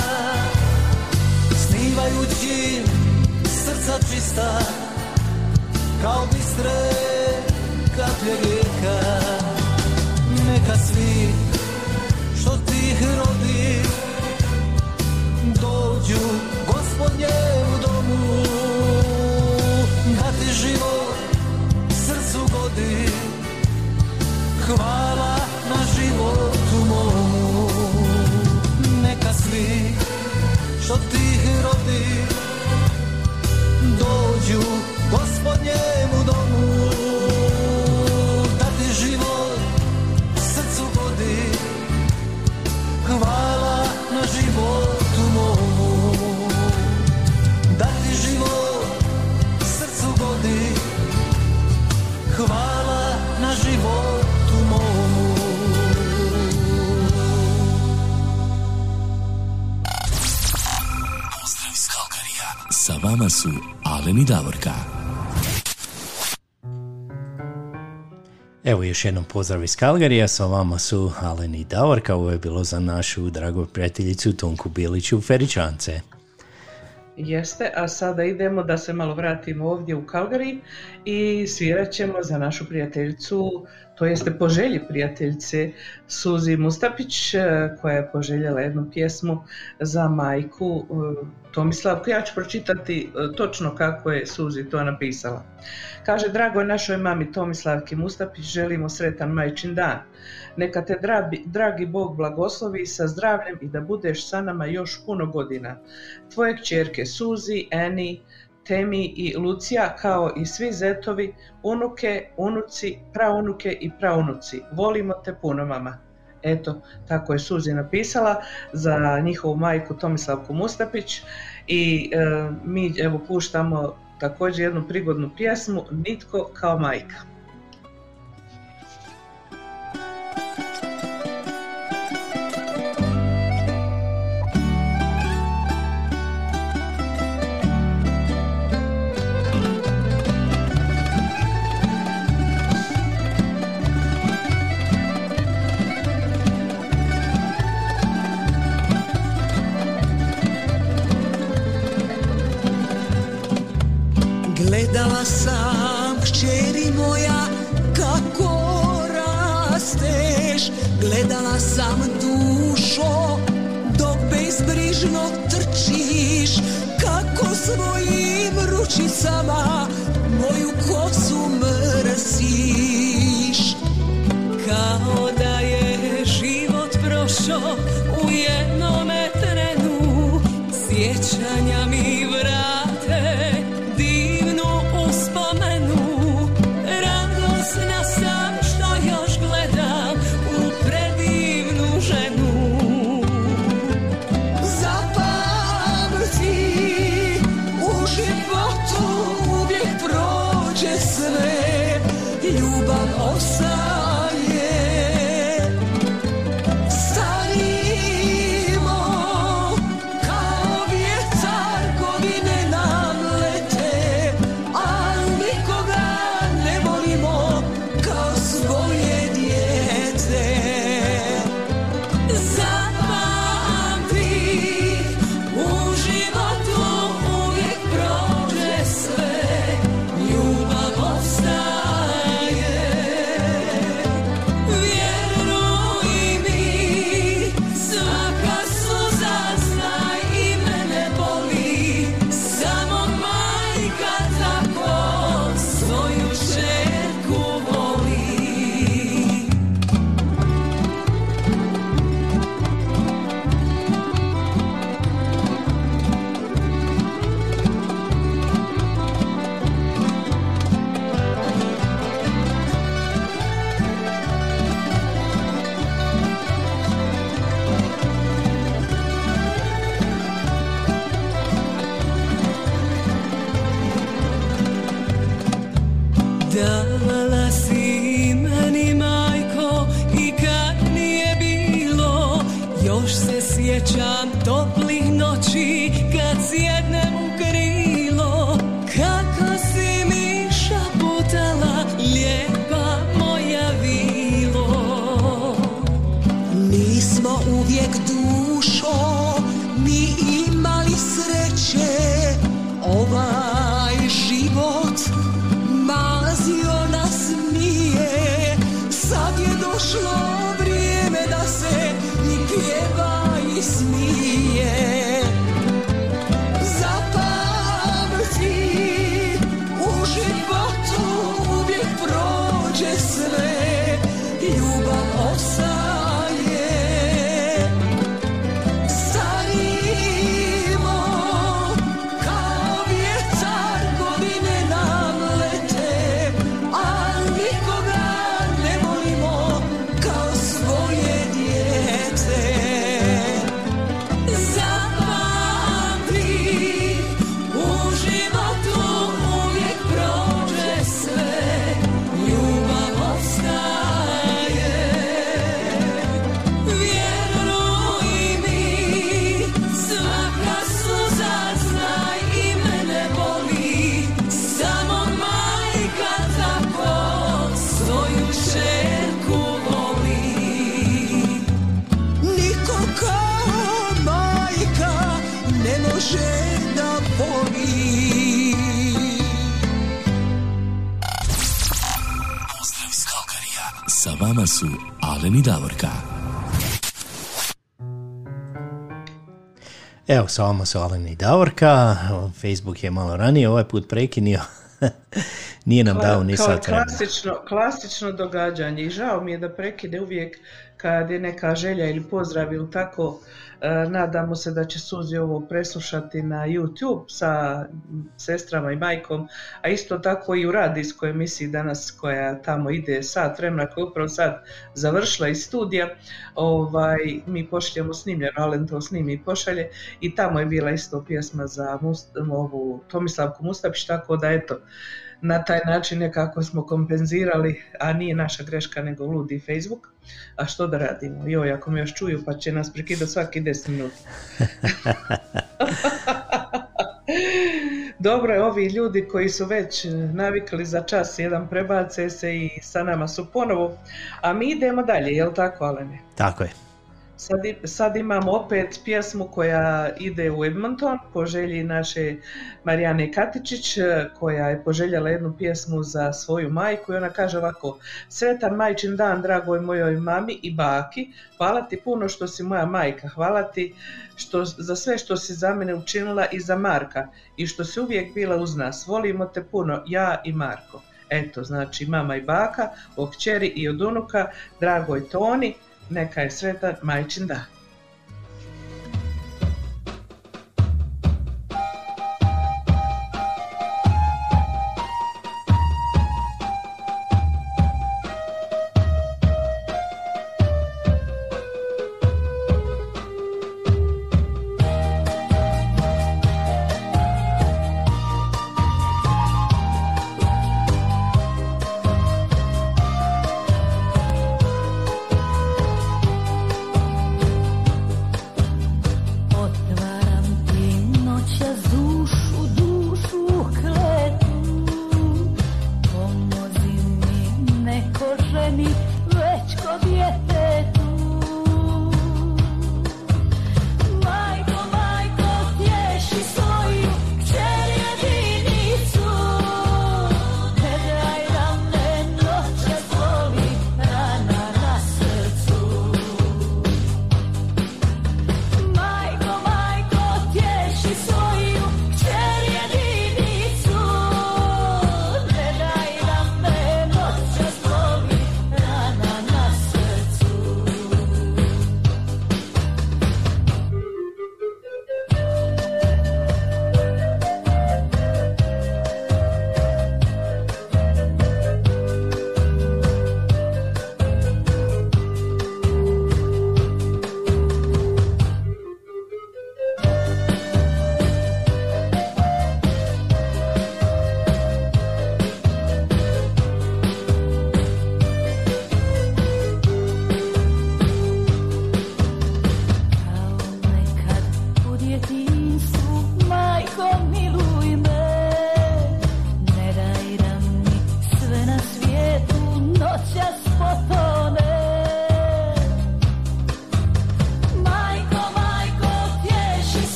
Snivajući srca čista kao bistre kaplje rijeka. Neka svi ti rodi dođu gospodnjemu domu da ti život srcu godi. Hvala na životu momu neka svi što ti rodi dođu gospodnjemu domu vama su Alen i Davorka. Evo još jednom pozdrav iz Kalgarija, sa vama su Alen i Davorka, ovo je bilo za našu dragu prijateljicu Tonku Biliću Feričance. Jeste, a sada idemo da se malo vratimo ovdje u Calgary i svirat ćemo za našu prijateljicu, to jeste po želji prijateljice Suzi Mustapić, e, koja je poželjela jednu pjesmu za majku e, Tomislavku. Ja ću pročitati e, točno kako je Suzi to napisala. Kaže, drago je našoj mami Tomislavki Mustapić, želimo sretan majčin dan. Neka te drabi- dragi Bog blagoslovi sa zdravljem i da budeš sa nama još puno godina. Tvoje kćerke Suzi, Eni, Temi i Lucija kao i svi zetovi, unuke, unuci, praunuke i praunuci. Volimo te puno mama. Eto, tako je Suzi napisala za njihovu majku Tomislavku Mustapić i e, mi evo puštamo također jednu prigodnu pjesmu Nitko kao majka. Sam, kćeri moja, kako rasteš? Gledala sam dušo, dok bezbrižno trčiš. Kako svojim ručicama moju kosu mrsiš? Kao da je život prošao u jednome trenu Sjećanja mi pjeva i vama su Alen i Davorka. Evo, sa vama su Alen i Davorka. Facebook je malo ranije ovaj put prekinio. Nije nam dao ni vremena. klasično, klasično događanje i žao mi je da prekide uvijek kad je neka želja ili pozdrav ili tako. E, nadamo se da će Suzi ovo preslušati na YouTube sa sestrama i majkom, a isto tako i u radijskoj emisiji danas koja tamo ide sat vremena koja je upravo sad završila iz studija. Ovaj, mi pošaljemo snimljeno, Alen to snimi i pošalje i tamo je bila isto pjesma za Must- ovu Tomislavku Mustapić, tako da eto, na taj način nekako smo kompenzirali, a nije naša greška nego ludi Facebook. A što da radimo? Joj, ako me još čuju pa će nas prekidati svaki 10 minuta. Dobro je, ovi ljudi koji su već navikli za čas jedan prebace se i sa nama su ponovo, a mi idemo dalje, jel tako Alene? Tako je. Sad, sad imamo opet pjesmu koja ide u Edmonton po želji naše Marijane Katičić eh, koja je poželjela jednu pjesmu za svoju majku i ona kaže ovako Sretan majčin dan dragoj mojoj mami i baki, hvala ti puno što si moja majka, hvala ti što, za sve što si za mene učinila i za Marka i što si uvijek bila uz nas, volimo te puno, ja i Marko. Eto, znači mama i baka, o kćeri i od unuka, dragoj Toni, neka je sretan majčin dan.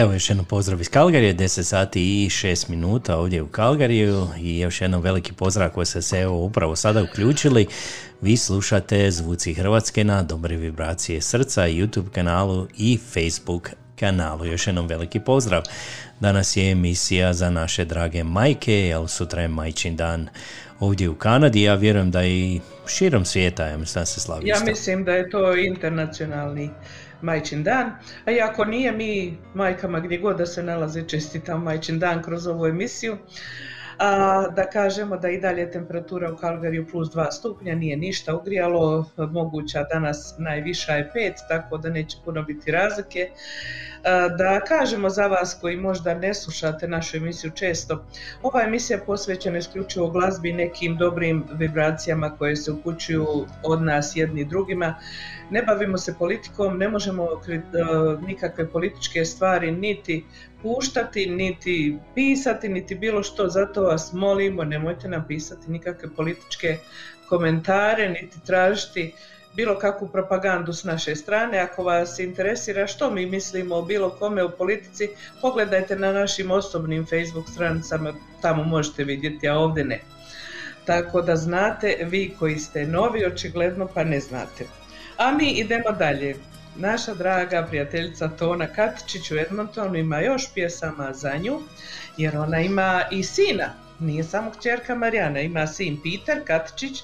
Evo još jednom pozdrav iz Kalgarije, 10 sati i 6 minuta ovdje u Kalgariju i još jednom veliki pozdrav koji ste se evo upravo sada uključili. Vi slušate Zvuci Hrvatske na Dobre vibracije srca, YouTube kanalu i Facebook kanalu. Još jednom veliki pozdrav. Danas je emisija za naše drage majke, jer sutra je majčin dan ovdje u Kanadi. Ja vjerujem da i širom svijeta, ja mislim da se slavi Ja mislim da je to internacionalni majčin dan, a ako nije mi majkama gdje god da se nalaze čestitam majčin dan kroz ovu emisiju. A, da kažemo da i dalje temperatura u Kalgariju plus 2 stupnja, nije ništa ugrijalo, moguća danas najviša je 5, tako da neće puno biti razlike. Da kažemo za vas koji možda ne slušate našu emisiju često, ova emisija je posvećena isključivo glazbi i nekim dobrim vibracijama koje se upućuju od nas jedni drugima. Ne bavimo se politikom, ne možemo nikakve političke stvari niti puštati, niti pisati, niti bilo što. Zato vas molimo, nemojte nam pisati nikakve političke komentare, niti tražiti bilo kakvu propagandu s naše strane. Ako vas interesira što mi mislimo o bilo kome u politici, pogledajte na našim osobnim Facebook stranicama, tamo možete vidjeti, a ovdje ne. Tako da znate, vi koji ste novi, očigledno pa ne znate. A mi idemo dalje. Naša draga prijateljica Tona Katičić u Edmontonu ima još pjesama za nju, jer ona ima i sina. Nije samo kćerka Marijana, ima sin Peter Katičić,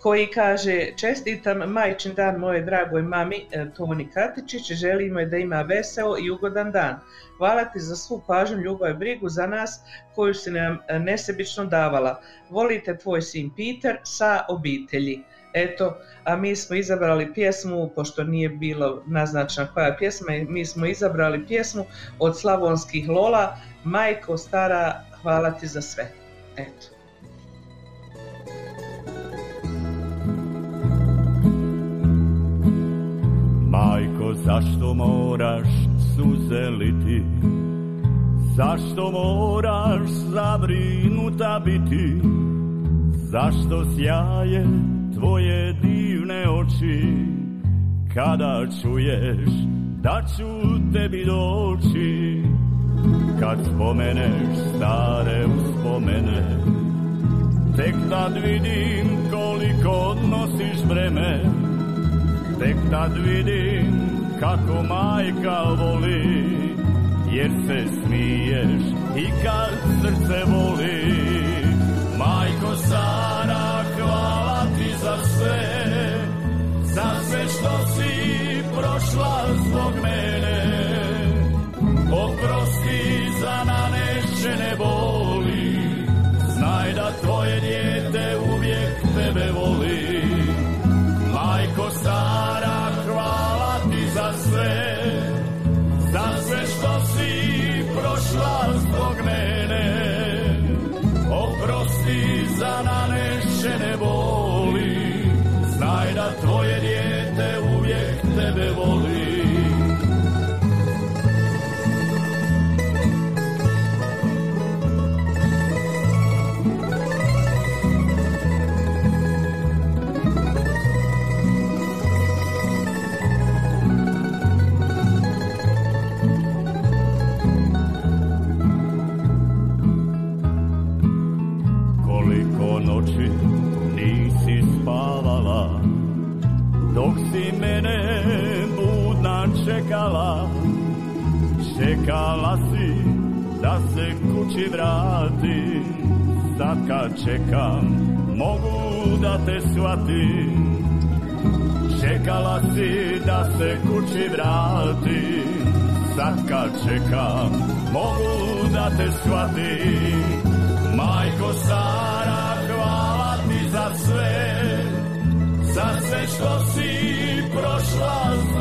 koji kaže čestitam majčin dan moje dragoj mami e, Toni Katičić, želimo je da ima veseo i ugodan dan. Hvala ti za svu pažnju, ljubav i brigu za nas koju si nam e, nesebično davala. Volite tvoj sin Peter sa obitelji. Eto, a mi smo izabrali pjesmu, pošto nije bilo naznačena koja je pjesma, mi smo izabrali pjesmu od Slavonskih Lola, Majko stara, hvala ti za sve. Eto. Majko, zašto moraš suze liti? Zašto moraš zabrinuta biti? Zašto sjaje tvoje divne oči? Kada čuješ da ću tebi doći? Kad spomeneš stare uspomene, tek tad vidim koliko nosiš breme. Tek tad vidim kako majka voli Jer se smiješ i kad srce voli Majko ti za sve Za sve što si prošla zbog mene Čekala si da se kući vratim Sad kad čekam mogu da te shvatim. Čekala si da se kući vratim Sad kad čekam mogu da te shvatim. Majko Sara, hvala ti za sve, za sve što si prošla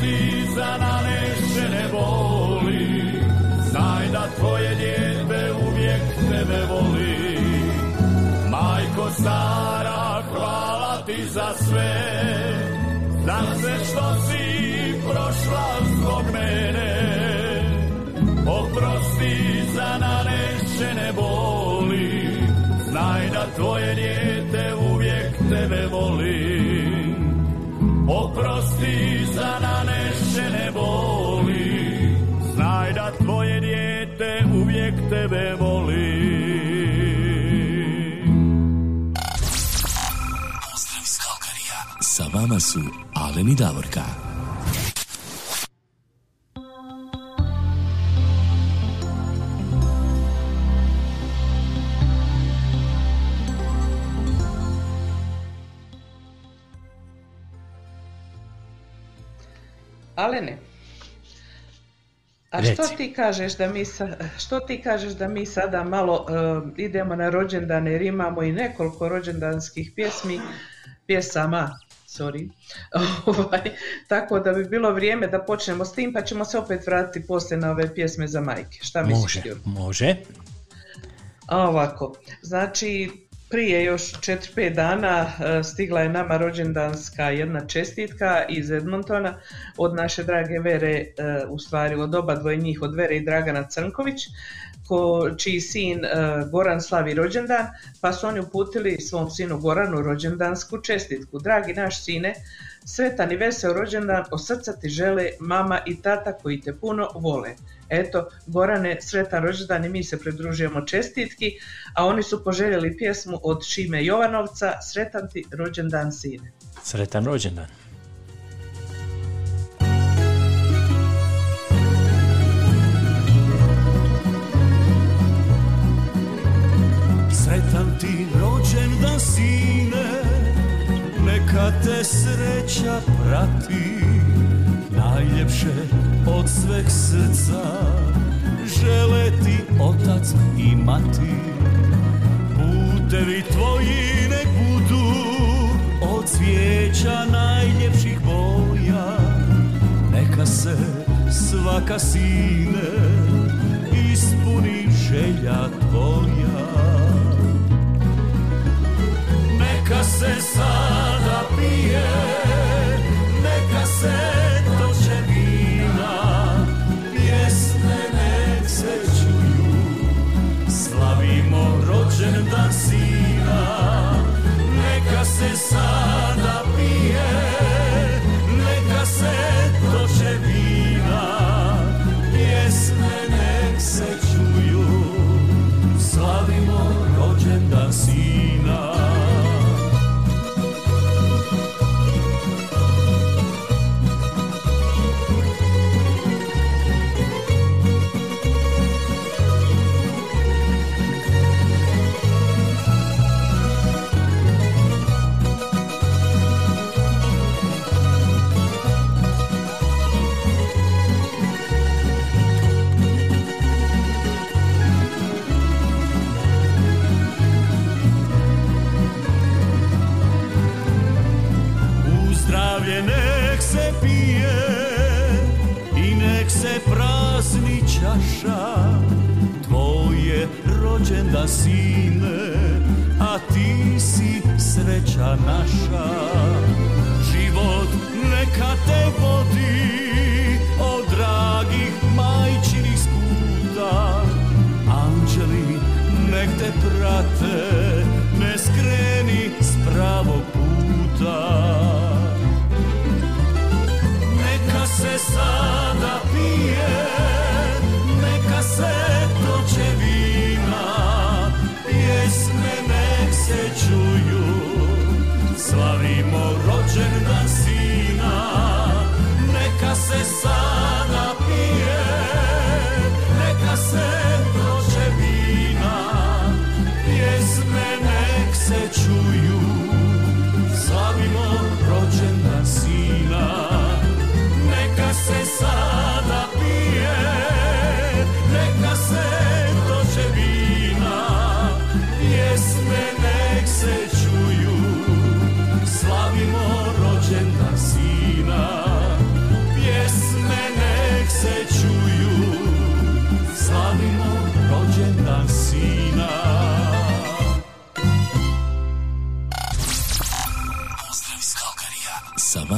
Oprosti za nanešene boli, znaj da tvoje dijete uvijek tebe voli. Majko Sara, hvala ti za sve, za sve što si prošla zbog mene. Oprosti za nanešene boli Znaj da tvoje dijete tebe volim Oprosti za nanešene boli Znaj da tvoje dijete uvijek tebe voli Pozdrav iz Kalkarija. Sa vama su Alen i Davorka. Što Reci. ti kažeš da mi sa, što ti kažeš da mi sada malo eh, idemo na rođendane jer imamo i nekoliko rođendanskih pjesmi, pjesama, sorry, ovaj, tako da bi bilo vrijeme da počnemo s tim pa ćemo se opet vratiti poslije na ove pjesme za majke. Šta misliš Može, može. A ovako, znači prije još 4-5 dana e, stigla je nama rođendanska jedna čestitka iz Edmontona od naše drage Vere, e, u stvari od oba dvoje njih, od Vere i Dragana Crnković, ko, čiji sin e, Goran slavi rođendan, pa su oni uputili svom sinu Goranu rođendansku čestitku. Dragi naš sine, sretan i vesel rođendan od srca ti žele mama i tata koji te puno vole. Eto, Gorane, sretan rođendan i mi se pridružujemo čestitki, a oni su poželjeli pjesmu od Šime Jovanovca, Sretan ti rođendan sine. Sretan rođendan. Sretan ti rođendan sine Neka te sreća prati Najljepše od sveg srca. Žele ti otac i mati. Putevi tvoji nek budu Od cvijeća najljepših boja. Neka se svaka sine Ispuni želja tvoja. Neka se sada pije, neka se sine, a ti si sreća naša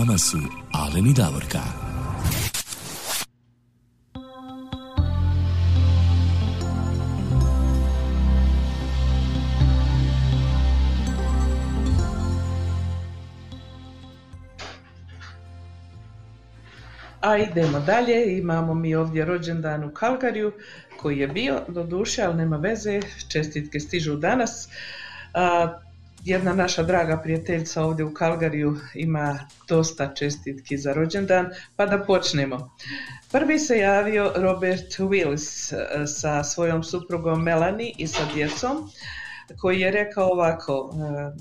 vama su Alen i Davorka. A idemo dalje, imamo mi ovdje rođendan u Kalgariju koji je bio do duše, ali nema veze, čestitke stižu danas jedna naša draga prijateljica ovdje u Kalgariju ima dosta čestitki za rođendan, pa da počnemo. Prvi se javio Robert Wills e, sa svojom suprugom Melanie i sa djecom, koji je rekao ovako, e,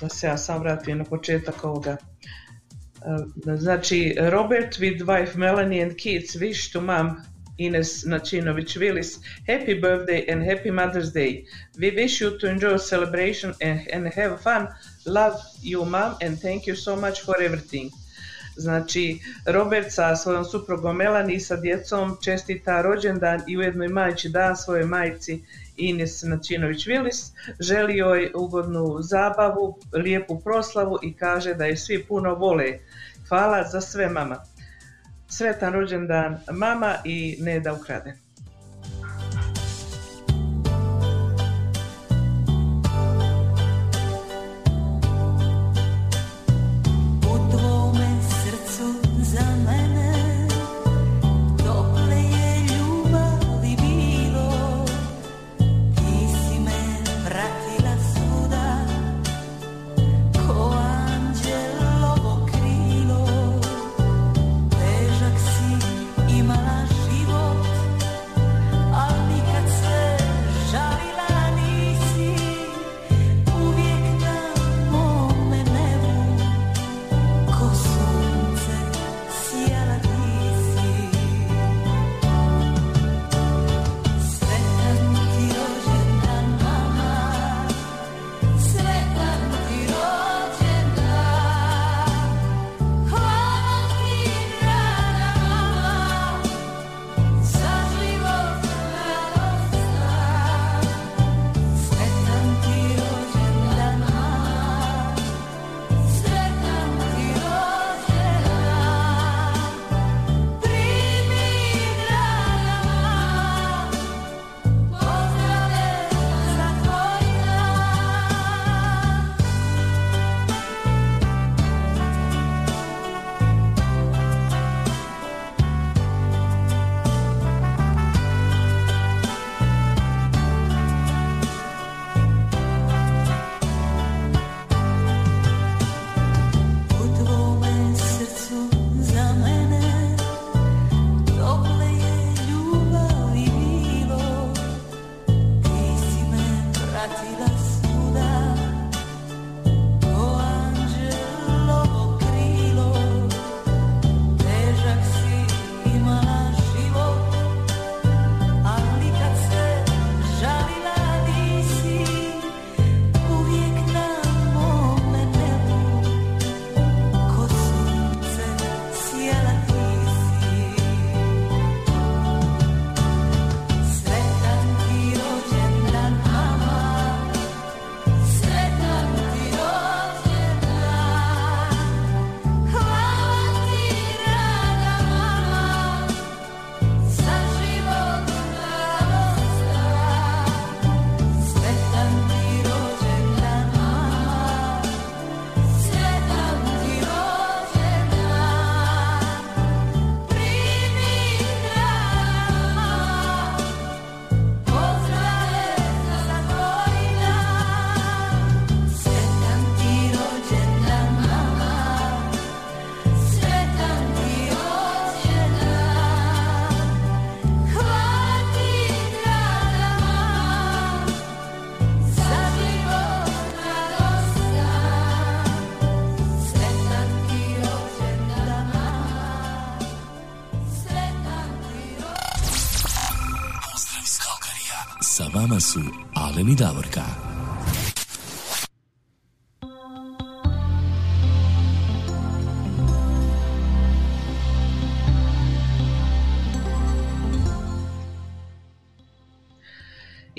da se ja sam vratim na početak ovoga. E, Znači, Robert with wife Melanie and kids wish to mom Ines Načinović Willis happy birthday and happy Mother's Day. We wish you to enjoy celebration and, and have fun. Love you mom and thank you so much for everything. Znači, Robert sa svojom suprugom Melanie i sa djecom čestita rođendan i ujedno i majči dan svojoj majci Ines Načinović-Vilis, želi joj ugodnu zabavu, lijepu proslavu i kaže da je svi puno vole. Hvala za sve mama. Sretan rođendan mama i ne da ukrade.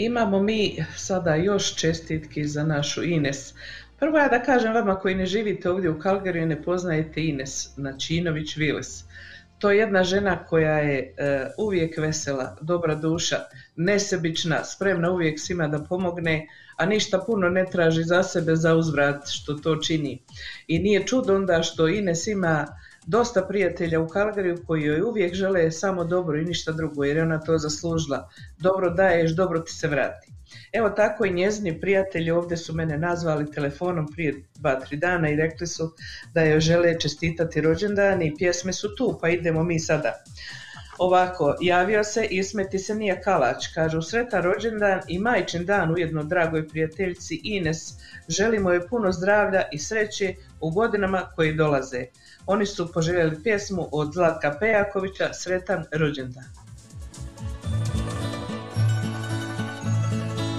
Imamo mi sada još čestitki za našu Ines. Prvo ja da kažem vama koji ne živite ovdje u Kalgariju ne poznajete Ines Načinović Viles. To je jedna žena koja je e, uvijek vesela, dobra duša, nesebična, spremna uvijek svima da pomogne, a ništa puno ne traži za sebe za uzvrat što to čini. I nije čudo onda što Ines ima dosta prijatelja u Kalgariju koji joj uvijek žele samo dobro i ništa drugo jer je ona to zaslužila. Dobro daješ, dobro ti se vrati. Evo tako i njezini prijatelji ovdje su mene nazvali telefonom prije dva, tri dana i rekli su da joj žele čestitati rođendan i pjesme su tu, pa idemo mi sada. Ovako, javio se Ismeti se nije kalač, kažu sretan rođendan i majčin dan ujedno dragoj prijateljici Ines. Želimo joj puno zdravlja i sreće u godinama koji dolaze. Oni su poželjeli pjesmu od Zlatka Pejakovića Sretan rođendan.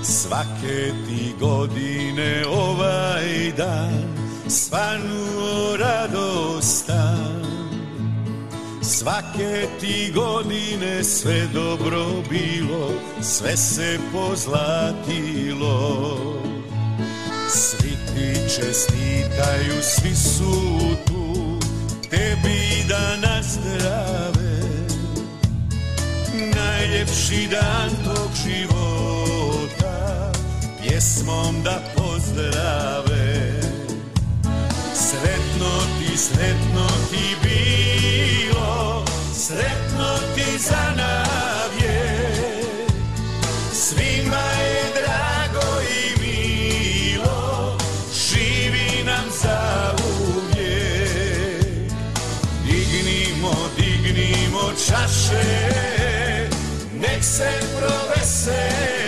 Svake ti godine ovaj dan Svanuo radostan Svake ti godine sve dobro bilo Sve se pozlatilo Svi ti čestitaju, svi su tu Tebi da nazdrave. Najljepši dan tog života pjesmom da pozdrave. Sretno ti sretno ti bilo sretno ti za navje se proveseli.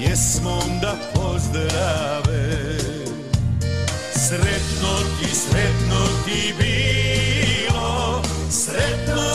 pjesmom da pozdrave. Sretno ti, sretno ti bilo. Sretno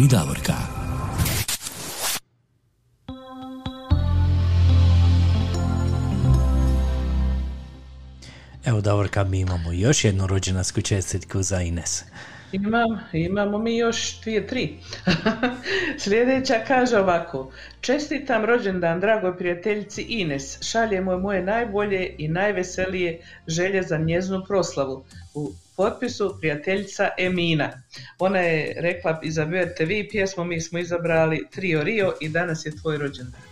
I Davorka. Evo Davorka, mi imamo još jednu rođendansku čestitku za Ines. Imam, imamo mi još dvije, tri. Sljedeća kaže ovako. Čestitam rođendan dragoj prijateljici Ines. Šaljemo joj moje najbolje i najveselije želje za njeznu proslavu. U potpisu prijateljica Emina. Ona je rekla, izaberite vi pjesmu, mi smo izabrali Trio Rio i danas je tvoj rođendan.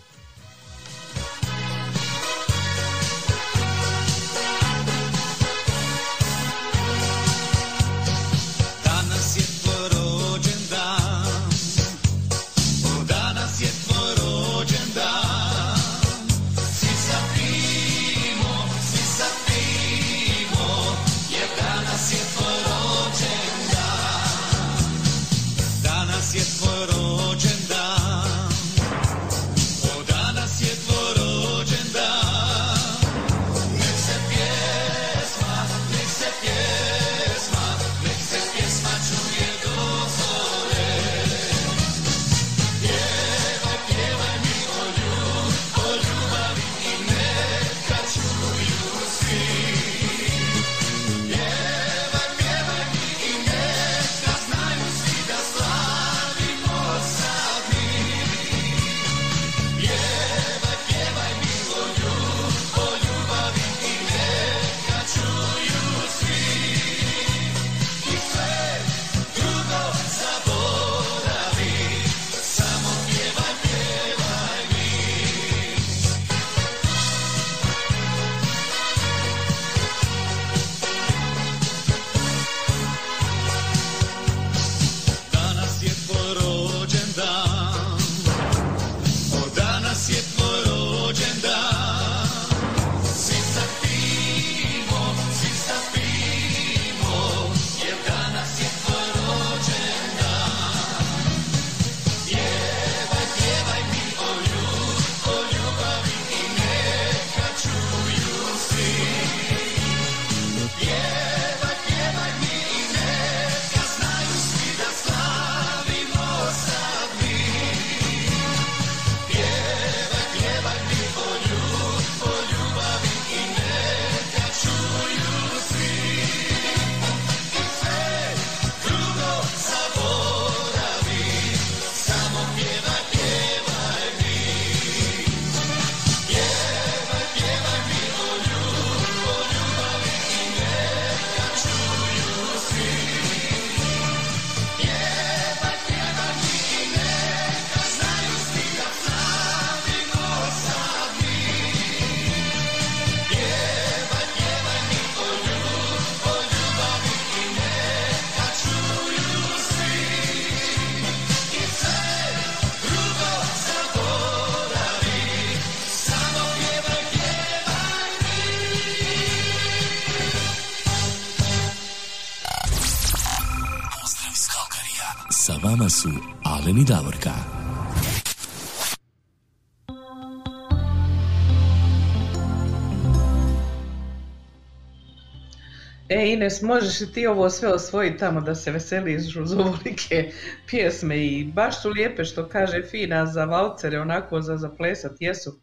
Ines, možeš li ti ovo sve osvojiti tamo da se veseliš uz ovolike pjesme i baš su lijepe što kaže Fina za valcere, onako za zaplesat, jesu.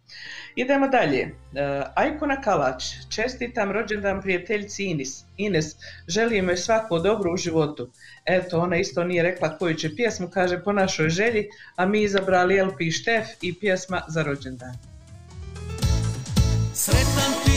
Idemo dalje. E, Ajkona Kalač, čestitam rođendan prijateljici Ines. Ines, želim joj svako dobro u životu. Eto, ona isto nije rekla koju će pjesmu, kaže po našoj želji, a mi izabrali LP Štef i pjesma za rođendan. Sretan ti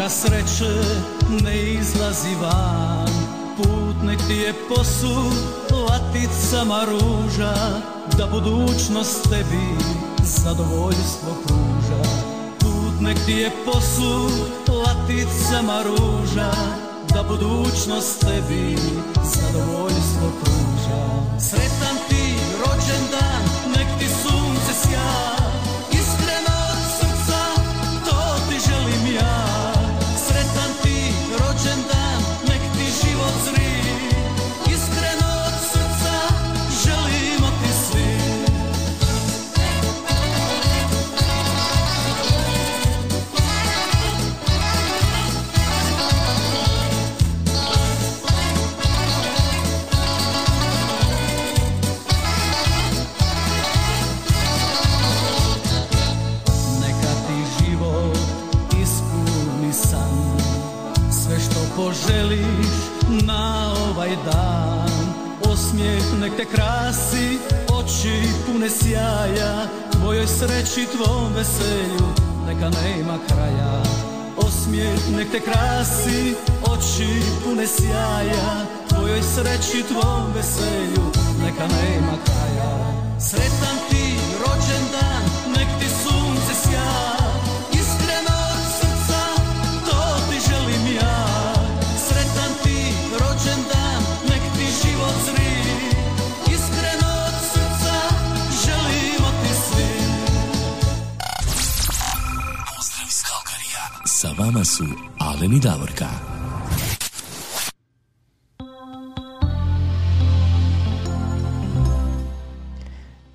okvira sreće ne izlazi van. Put nek ti je posud laticama ruža Da budućnost tebi zadovoljstvo pruža. Put nek ti je posud laticama ruža Da budućnost tebi zadovoljstvo pruža. Sretan nek te krasi, oči pune sjaja Tvojoj sreći, tvom veselju, neka nema kraja. Osmijeh nek te krasi, oči pune sjaja Tvojoj sreći, tvom veselju, neka nema kraja. Sretan ti rođendan, vama su Alen i Davorka.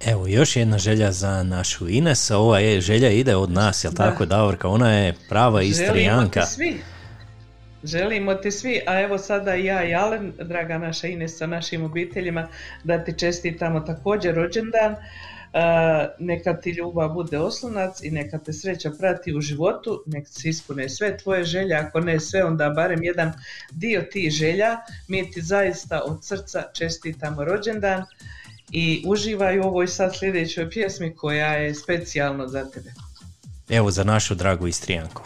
Evo, još jedna želja za našu Ines. Ova je želja ide od nas, jel Da. tako, Davorka? Ona je prava istrijanka. Želimo ti svi. Želimo ti svi, a evo sada i ja i Alen, draga naša Ines sa našim obiteljima, da ti čestitamo također rođendan. E, neka ti ljubav bude oslonac i neka te sreća prati u životu, nek se ispune sve tvoje želje, ako ne sve, onda barem jedan dio tih želja. Mi ti zaista od srca čestitamo rođendan i uživaj u ovoj sad sljedećoj pjesmi koja je specijalno za tebe. Evo za našu dragu istrijanku.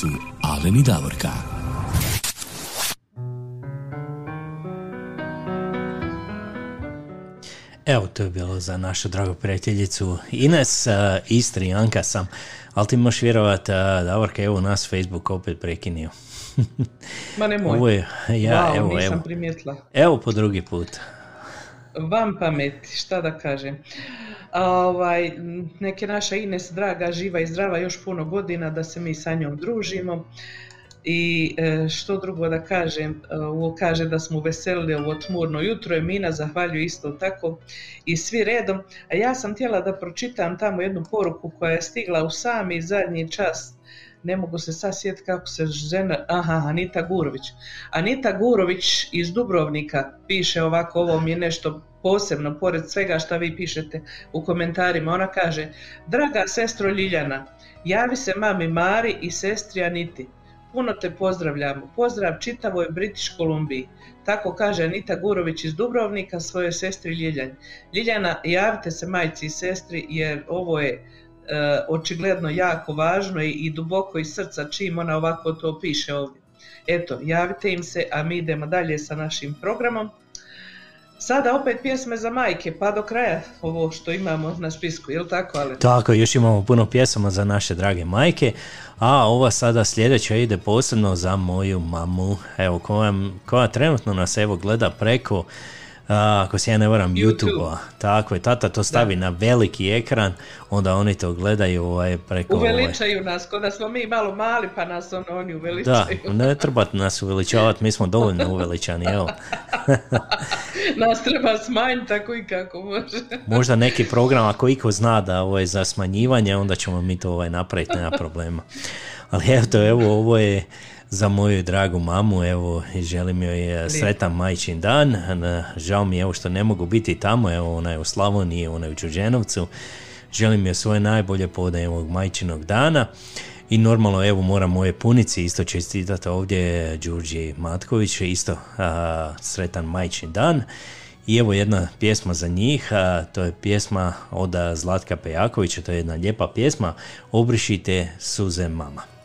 Su Alen i Davorka. Evo, to je bilo za našu dragu prijateljicu Ines, uh, Istrijanka sam, ali ti možeš vjerovat, uh, Davorka, evo nas Facebook opet prekinio. Ma nemoj. Ovo je, ja, Wow, evo, nisam evo. primijetila. Evo po drugi put. Vam pameti, šta da kažem. Ovaj, neke naša Ines draga, živa i zdrava još puno godina da se mi sa njom družimo. I e, što drugo da kažem, e, kaže da smo veselili ovo tmurno jutro, Emina zahvaljuju isto tako i svi redom. A ja sam htjela da pročitam tamo jednu poruku koja je stigla u sami zadnji čas ne mogu se sad sjetiti kako se žena, aha, Anita Gurović. Anita Gurović iz Dubrovnika piše ovako, ovo mi je nešto posebno, pored svega što vi pišete u komentarima. Ona kaže, draga sestro Ljiljana, javi se mami Mari i sestri Aniti. Puno te pozdravljamo. Pozdrav čitavoj British Kolumbiji. Tako kaže Anita Gurović iz Dubrovnika svojoj sestri Ljiljani. Ljiljana, javite se majci i sestri jer ovo je e, očigledno jako važno i, i duboko iz srca čim ona ovako to piše ovdje. Eto, javite im se, a mi idemo dalje sa našim programom. Sada opet pjesme za majke, pa do kraja ovo što imamo na spisku, je li tako, ali? Tako, još imamo puno pjesama za naše drage majke, a ova sada sljedeća ide posebno za moju mamu, evo, koja, koja trenutno nas evo gleda preko, a, ako se ja ne varam, YouTube-a. Tako je, tata to stavi na veliki ekran, onda oni to gledaju ovaj, preko... ovaj, Uveličaju nas, ko da smo mi malo mali, pa nas ono, oni Da, uveličaju. ne treba nas uveličavati, mi smo dovoljno uveličani, evo. nas treba smanjiti tako i kako može. Možda neki program, ako iko zna da ovo je za smanjivanje, onda ćemo mi to ovaj napraviti, nema problema. Ali eto, evo, ovo je za moju dragu mamu, evo, želim joj eh, sretan majčin dan. Na- Žao mi je evo što ne mogu biti tamo, evo, ona je u Slavoniji, ona je u Đurđenovcu. Želim joj svoje najbolje podajem ovog majčinog dana. I normalno, evo, moram moje punici isto čestitati ovdje, Đurđi Matković, isto a, sretan majčin dan. I evo jedna pjesma za njih, a, to je pjesma od Zlatka Pejakovića, to je jedna lijepa pjesma, Obrišite suze mama.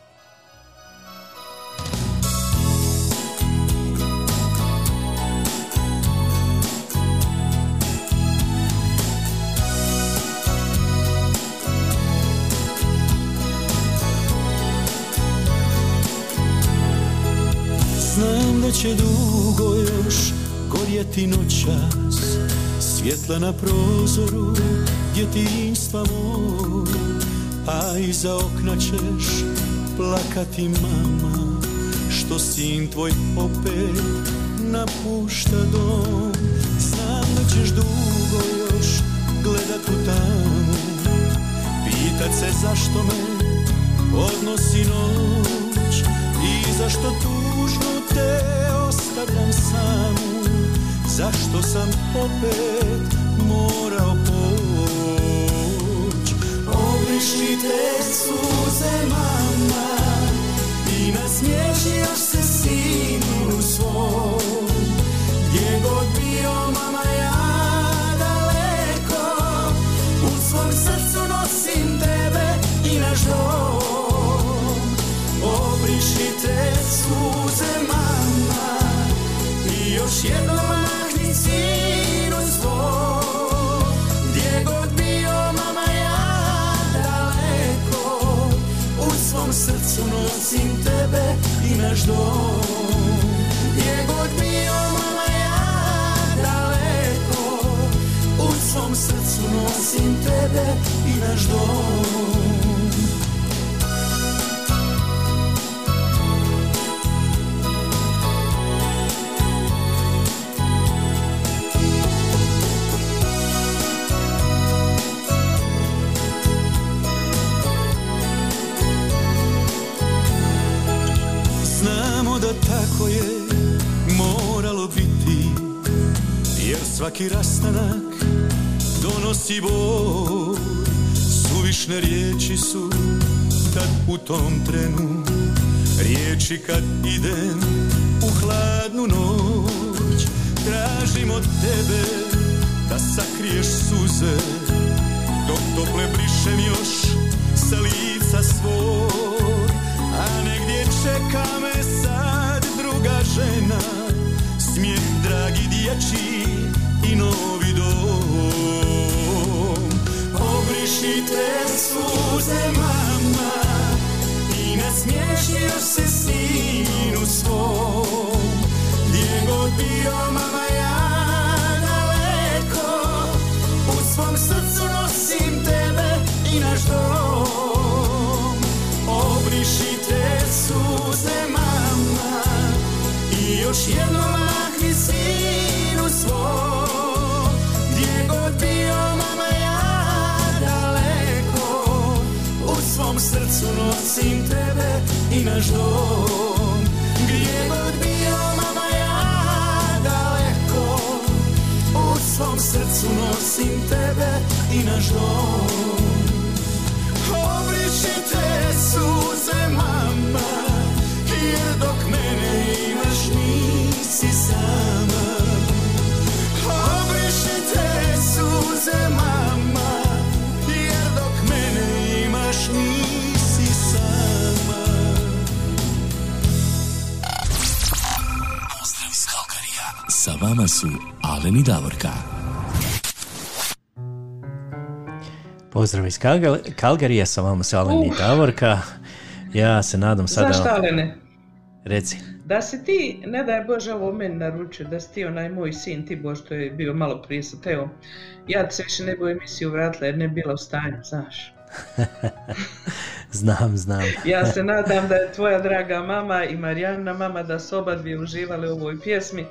Će dugo još gorjeti noćas. Svjetla na prozoru djetinstva moj A iza okna ćeš plakati mama. Što sin tvoj opet napušta dom. Znam da ćeš dugo još gledat u tamu Pitat se zašto me odnosi noć I zašto tužno te ostavljam samu Zašto sam opet morao poć? Obriši te suze mama I nasmiješio se sinu svom. Gdje god bio mama ja još jednom mahni sinu svom Gdje god bio mama ja daleko. U svom srcu nosim tebe i naš dom. Gdje god bio mama ja daleko. U svom srcu nosim tebe i naš dom svaki rastanak donosi bol Suvišne riječi su kad u tom trenu Riječi kad idem u hladnu noć. Tražim od tebe da sakriješ suze Dok tople brišem još sa lica svoj. A negdje čeka me sad druga žena Smijeh dragi dječi suze mama I nasmiješio se sinu svom. Gdje god bio mama ja daleko U svom srcu nosim tebe i naš dom. Obrišite suze mama I još jednom svom srcu nosim tebe i naš dom Gdje god bio mama ja daleko U svom srcu nosim tebe i naš dom Obrišite suze mama Jer dok mene vama su Alen i Davorka. Pozdrav iz Kalga- Kalgarija, sa vama su Alen i Uh. Davorka. Ja se nadam sada... Znaš šta, Alene? Reci. Da si ti, ne daj Bože ovo meni naručio, da si ti onaj moj sin Tibor što je bio malo prije sa Teom, ja ti se više ne bi u emisiju vratila jer ne bi bila u stanju, znaš. Znam, znam. Ja se nadam da je tvoja draga mama i Marijana mama da su oba dvije uživale u ovoj pjesmi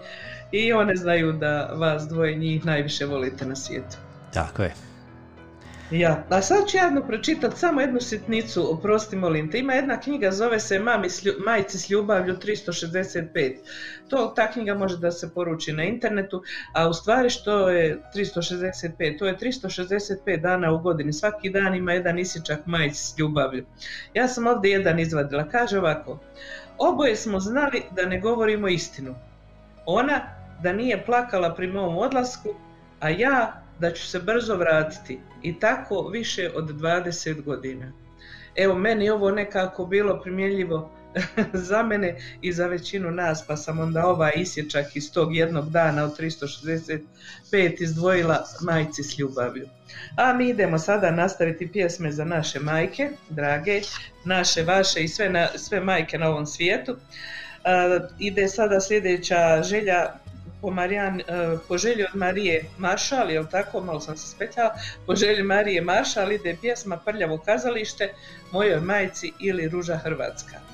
i one znaju da vas dvoje njih najviše volite na svijetu. Tako je. Ja, a sad ću jedno pročitati samo jednu sitnicu, oprosti molim te. Ima jedna knjiga, zove se Mami s lju- Majci s ljubavlju 365. To, ta knjiga može da se poruči na internetu, a u stvari što je 365? To je 365 dana u godini. Svaki dan ima jedan isječak Majci s ljubavlju. Ja sam ovdje jedan izvadila. Kaže ovako. Oboje smo znali da ne govorimo istinu. Ona da nije plakala pri mom odlasku, a ja da ću se brzo vratiti. I tako više od 20 godina. Evo, meni ovo nekako bilo primjenljivo za mene i za većinu nas, pa sam onda ovaj isječak iz tog jednog dana od 365 izdvojila majci s ljubavlju. A mi idemo sada nastaviti pjesme za naše majke, drage, naše, vaše i sve, na, sve majke na ovom svijetu. A, ide sada sljedeća želja po, Marijan, e, po želji od Marije Maršal, jel tako, malo sam se spetljala, po želji Marije Maršal ide pjesma Prljavo kazalište, Mojoj majci ili Ruža Hrvatska.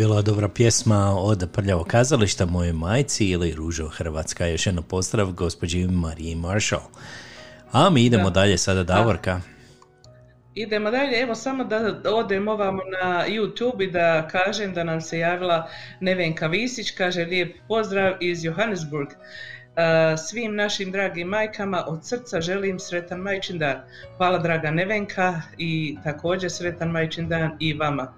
Je bila dobra pjesma od Prljavo kazališta moje majci ili Ružo Hrvatska. Još jedno pozdrav gospođi Mariji Marshall. A mi idemo Da. dalje sada Davorka. Idemo dalje, evo samo da odem ovamo na YouTube i da kažem da nam se javila Nevenka Visić, kaže lijep pozdrav iz Johannesburg. Uh, svim našim dragim majkama od srca želim sretan majčin dan. Hvala draga Nevenka i također sretan majčin dan i vama.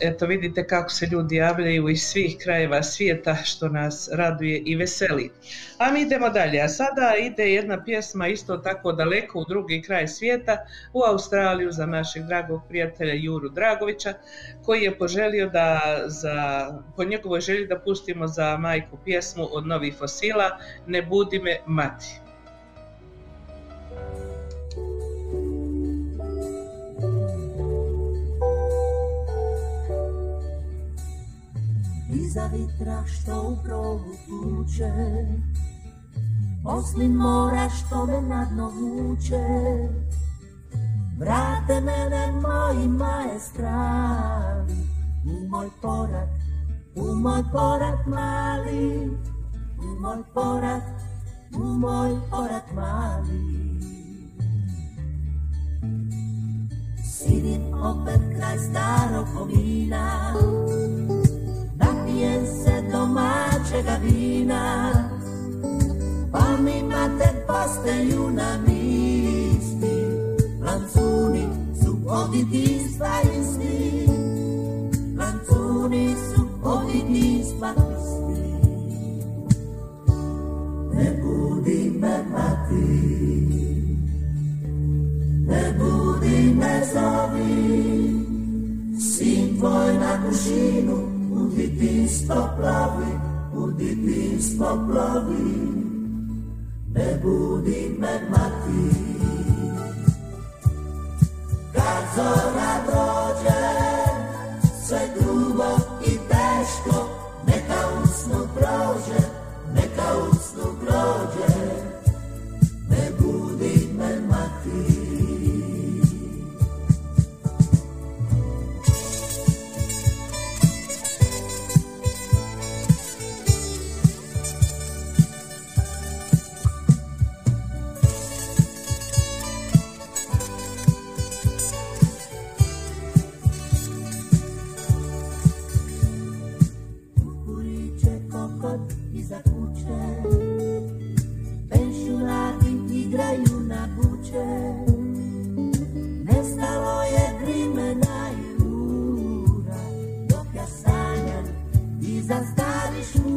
Eto vidite kako se ljudi javljaju iz svih krajeva svijeta što nas raduje i veseli. A mi idemo dalje. A sada ide jedna pjesma isto tako daleko u drugi kraj svijeta, u Australiju za našeg dragog prijatelja Juru Dragovića, koji je poželio da za, po njegovoj želji da pustimo za majku pjesmu od novih fosila Ne budi me mati. Iza vitra što u progu tuče. Oslin mora što me na dno vuče. Vrate mene moji maestrali U moj porat, u moj porat mali. U moj porat, u moj porat mali. Sidim opet kraj starog komina Napijem se domaćega vina. Pa mi mate postaju na misli Lancuni su od djetinjstva isti. Lancuni su od djetinjstva isti. Ne budi me mati. Ne budi me zovi. Sin tvoj na kušinu u djetinjstvo plavi, u djetinjstvo plavi, ne budi me mati. Kad zora dođe, sve grubo i teško, neka usnu prođe, neka usnu prođe,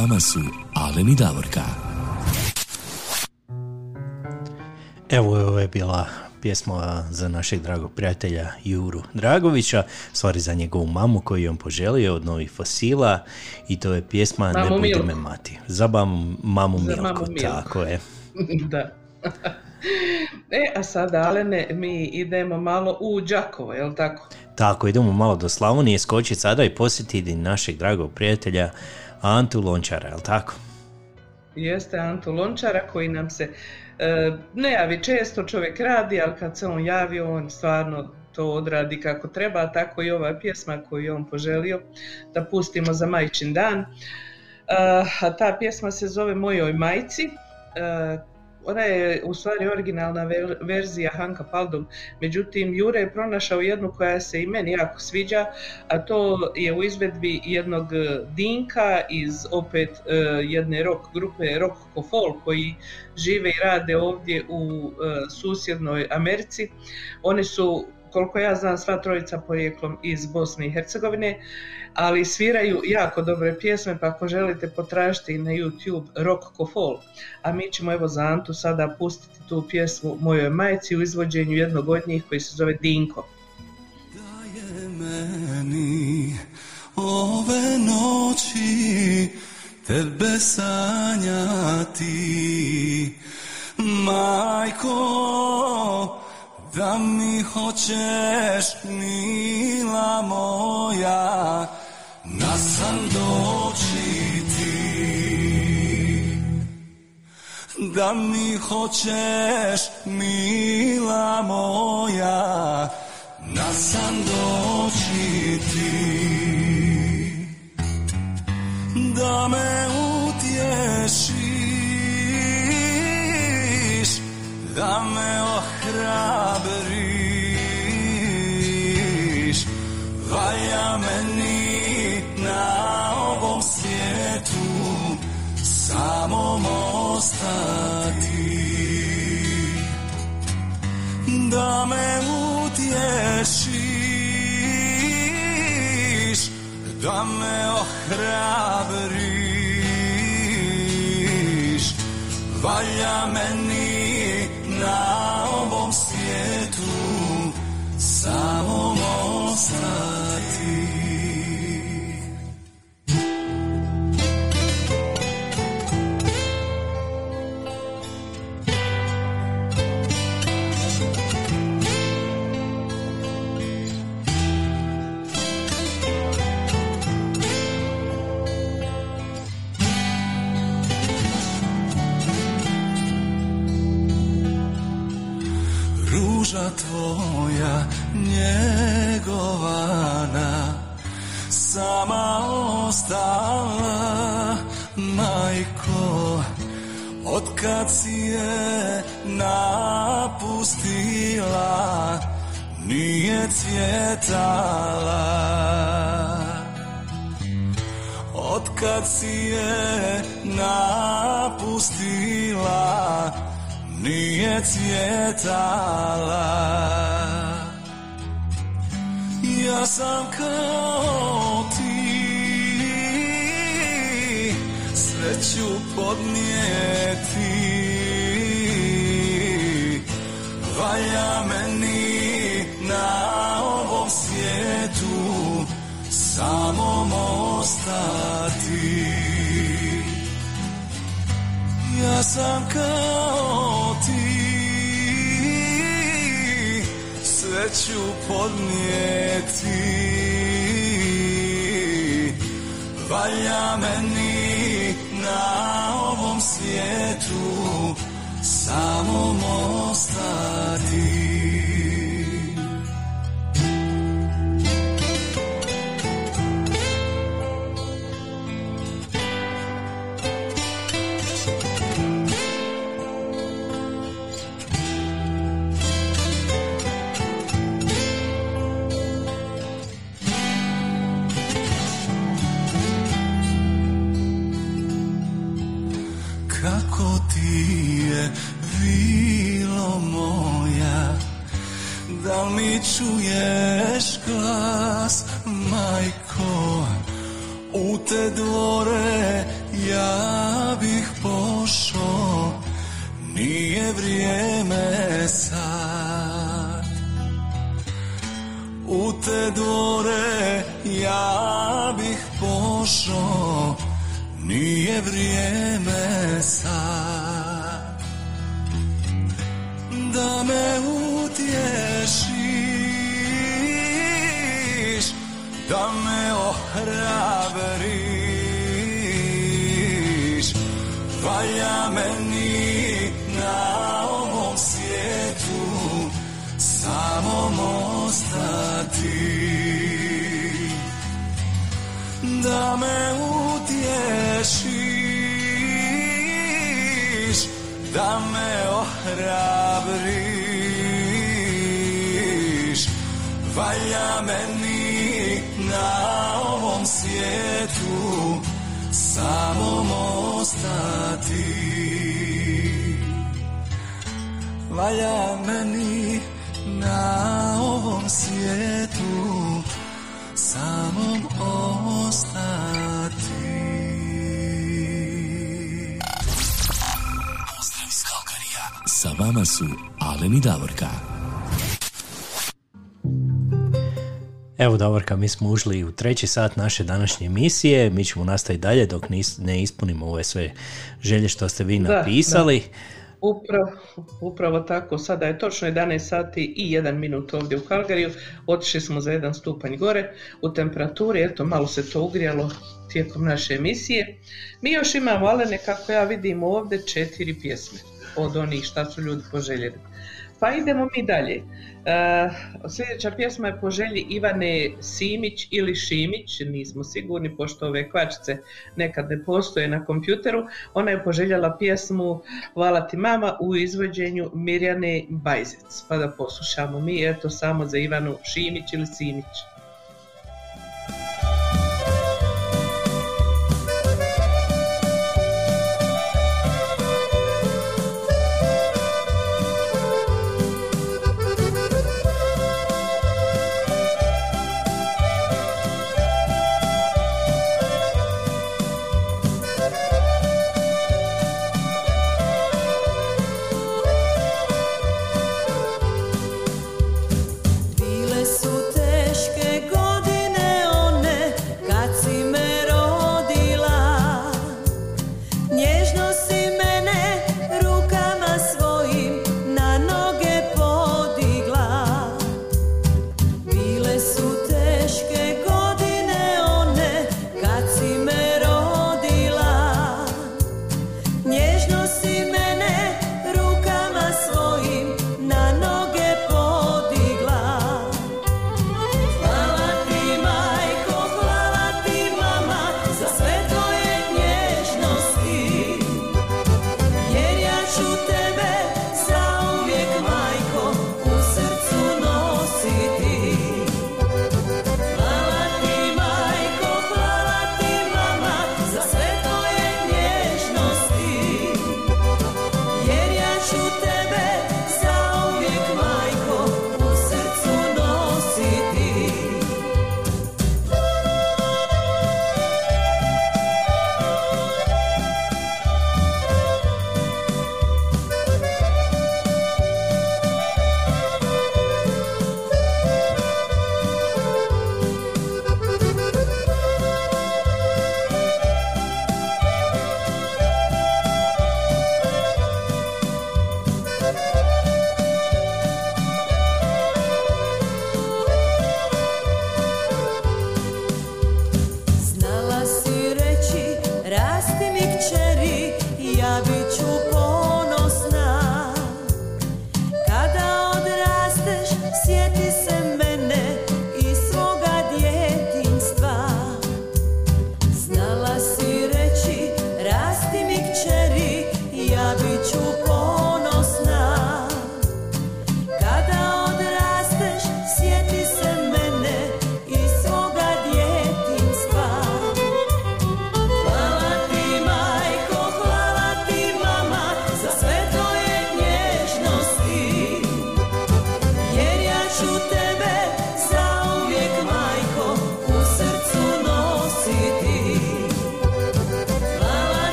vama su Alen i Davorka. Evo ovo je bila pjesma za našeg dragog prijatelja Juru Dragovića, stvari za njegovu mamu koju je on poželio od novih fosila i to je pjesma Ne Mamu budi Milku. me mati. Za mamu, mamu Za Milku, mamu tako je. da. E, a sada, Alene, mi idemo malo u Đakovo, jel tako? Tako, idemo malo do Slavonije skočiti sada i posjetiti našeg dragog prijatelja Antu Lončara, jel tako? Jeste Antu Lončara koji nam se e, ne javi često, čovjek radi, ali kad se on javi, on stvarno to odradi kako treba, tako i ova pjesma koju je on poželio da pustimo za majčin dan. E, a ta pjesma se zove Mojoj majci. Ona je u stvari originalna ver- verzija Hanka Paldum, međutim Jure je pronašao jednu koja se i meni jako sviđa, a to je u izvedbi jednog e, Dinka iz opet e, jedne rock grupe Rock Folk koji žive i rade ovdje u e, susjednoj Americi. Oni su koliko ja znam sva trojica porijeklom iz Bosne i Hercegovine, ali sviraju jako dobre pjesme, pa ako želite potražiti na YouTube Rock Kofol. A mi ćemo evo za Antu sada pustiti tu pjesmu Mojoj majci u izvođenju jednog od njih koji se zove Dinko. ove noći tebe sanjati majko da mi hoćeš mila moja na san doći ti. Da mi hoćeš mila moja na san doći ti. Da me utješiš da me ohrabriš valja meni na ovom svijetu samom ostati. Da me utješiš da me ohrabriš valja meni na ovom svijetu samom ostati ruža tvoja njegovana sama ostala majko otkad si je napustila nije cvjetala. Otkad si je napustila nije cvjetala. Ja sam kao ti. Sve ću podnijeti. Valja meni na ovom svijetu samom ostati. Ja sam kao sve ću podnijeti. Valja meni na ovom svijetu samom ostati čuješ glas majko u te dvore ja bih pošao nije vrijeme sad. U te dvore ja bih pošao nije vrijeme ohrabriš valja meni na ovom svijetu samom ostati. Da me utješiš da me ohrabriš. Valja meni na svijetu samom ostati Valja meni na ovom svijetu samom ostati Pozdrav iz Kalkarija. Sa vama su Alen i Davorka. Evo Davorka, mi smo ušli u treći sat naše današnje emisije, mi ćemo nastaviti dalje dok nis- ne ispunimo ove sve želje što ste vi Da, napisali. Upravo, upravo tako, sada je točno 11 sati i 1 minut ovdje u Kalgariju, otišli smo za jedan stupanj gore u temperaturi, eto malo se to ugrijalo tijekom naše emisije. Mi još imamo, Alene, kako ja vidim ovdje, četiri pjesme od onih šta su ljudi poželjeli. Pa idemo mi dalje. E, sljedeća pjesma je po želji Ivane Simić ili Šimić, nismo sigurni pošto ove kvačice nekad ne postoje na kompjuteru. Ona je poželjela pjesmu Hvala ti mama u izvođenju Mirjane Bajzec. Pa da poslušamo mi, eto samo za Ivanu Šimić ili Simić.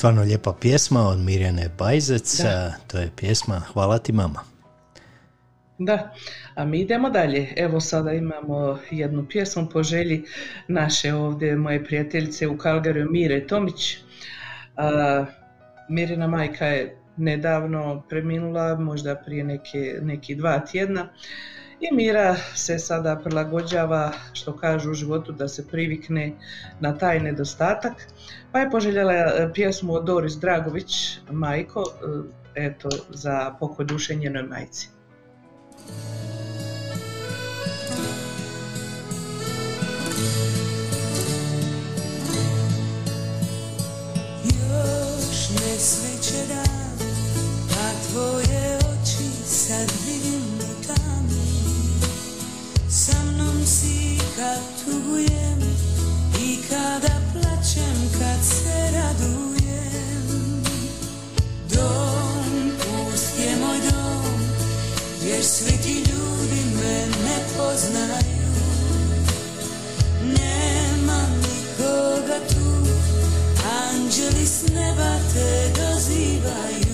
Stvarno lijepa pjesma od Mirjane Bajzec, a, to je pjesma Hvala ti mama. Da, a mi idemo dalje. Evo sada imamo jednu pjesmu po želji naše ovdje, moje prijateljice u Kalgariju, Mire Tomić. A, Mirina majka je nedavno preminula, možda prije neke, neki dva tjedna. I Mira se sada prilagođava, što kažu u životu, da se privikne na taj nedostatak. Pa je poželjela e, pjesmu od Doris Dragović, majko, e, eto, za pokoj duše njenoj majci. Još ne sviće dan, a tvoje si kad i kada plačem kad se radujem. Dom, pust je moj dom, jer svi ti ljudi me ne poznaju. Nema nikoga tu, anđeli s neba te dozivaju.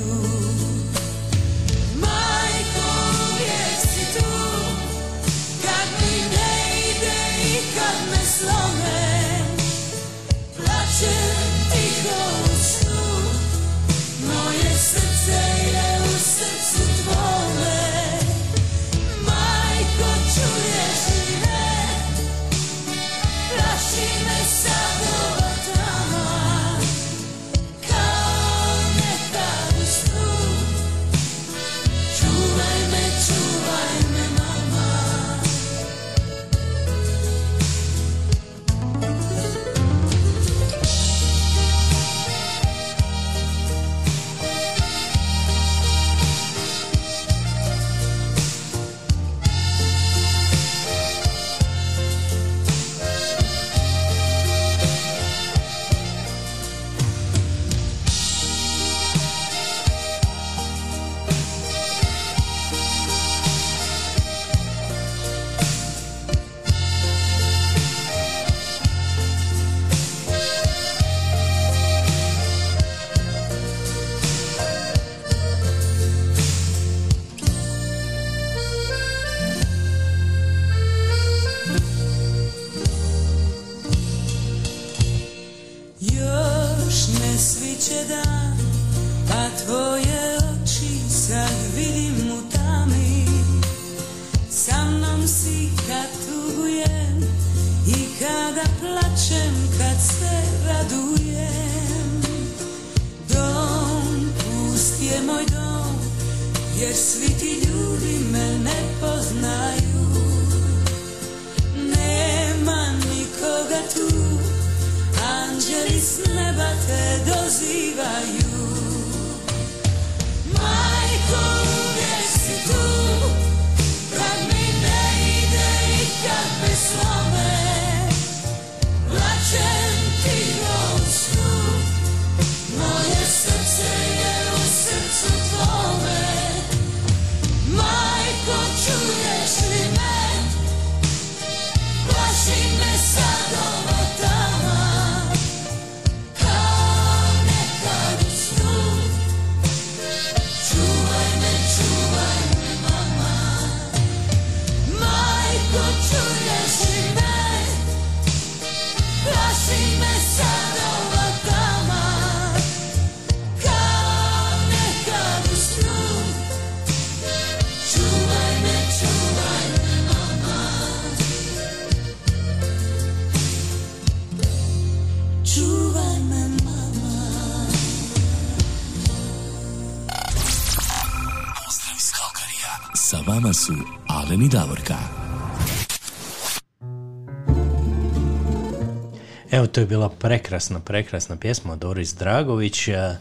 To je bila prekrasna, prekrasna pjesma Doris Dragović a,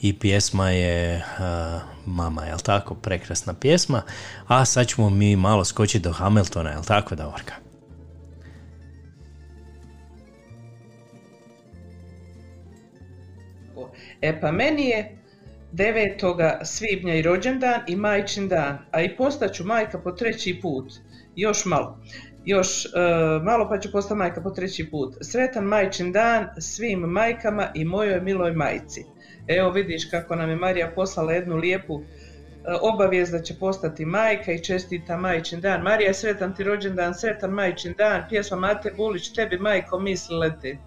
i pjesma je a, Mama, jel tako? Prekrasna pjesma. A sad ćemo mi malo skočiti do Hamiltona, jel tako, Davorka? E pa meni je 9. svibnja i rođendan i majčin dan, a i postaću majka po treći put. Još malo. Još e, malo pa ću postati majka po treći put. Sretan majčin dan svim majkama i mojoj miloj majci. Evo vidiš kako nam je Marija poslala jednu lijepu e, obavijest da će postati majka i čestita majčin dan. Marija, sretan ti rođendan, sretan majčin dan. Pjesma Mate Bulić, tebi majko mislile ti.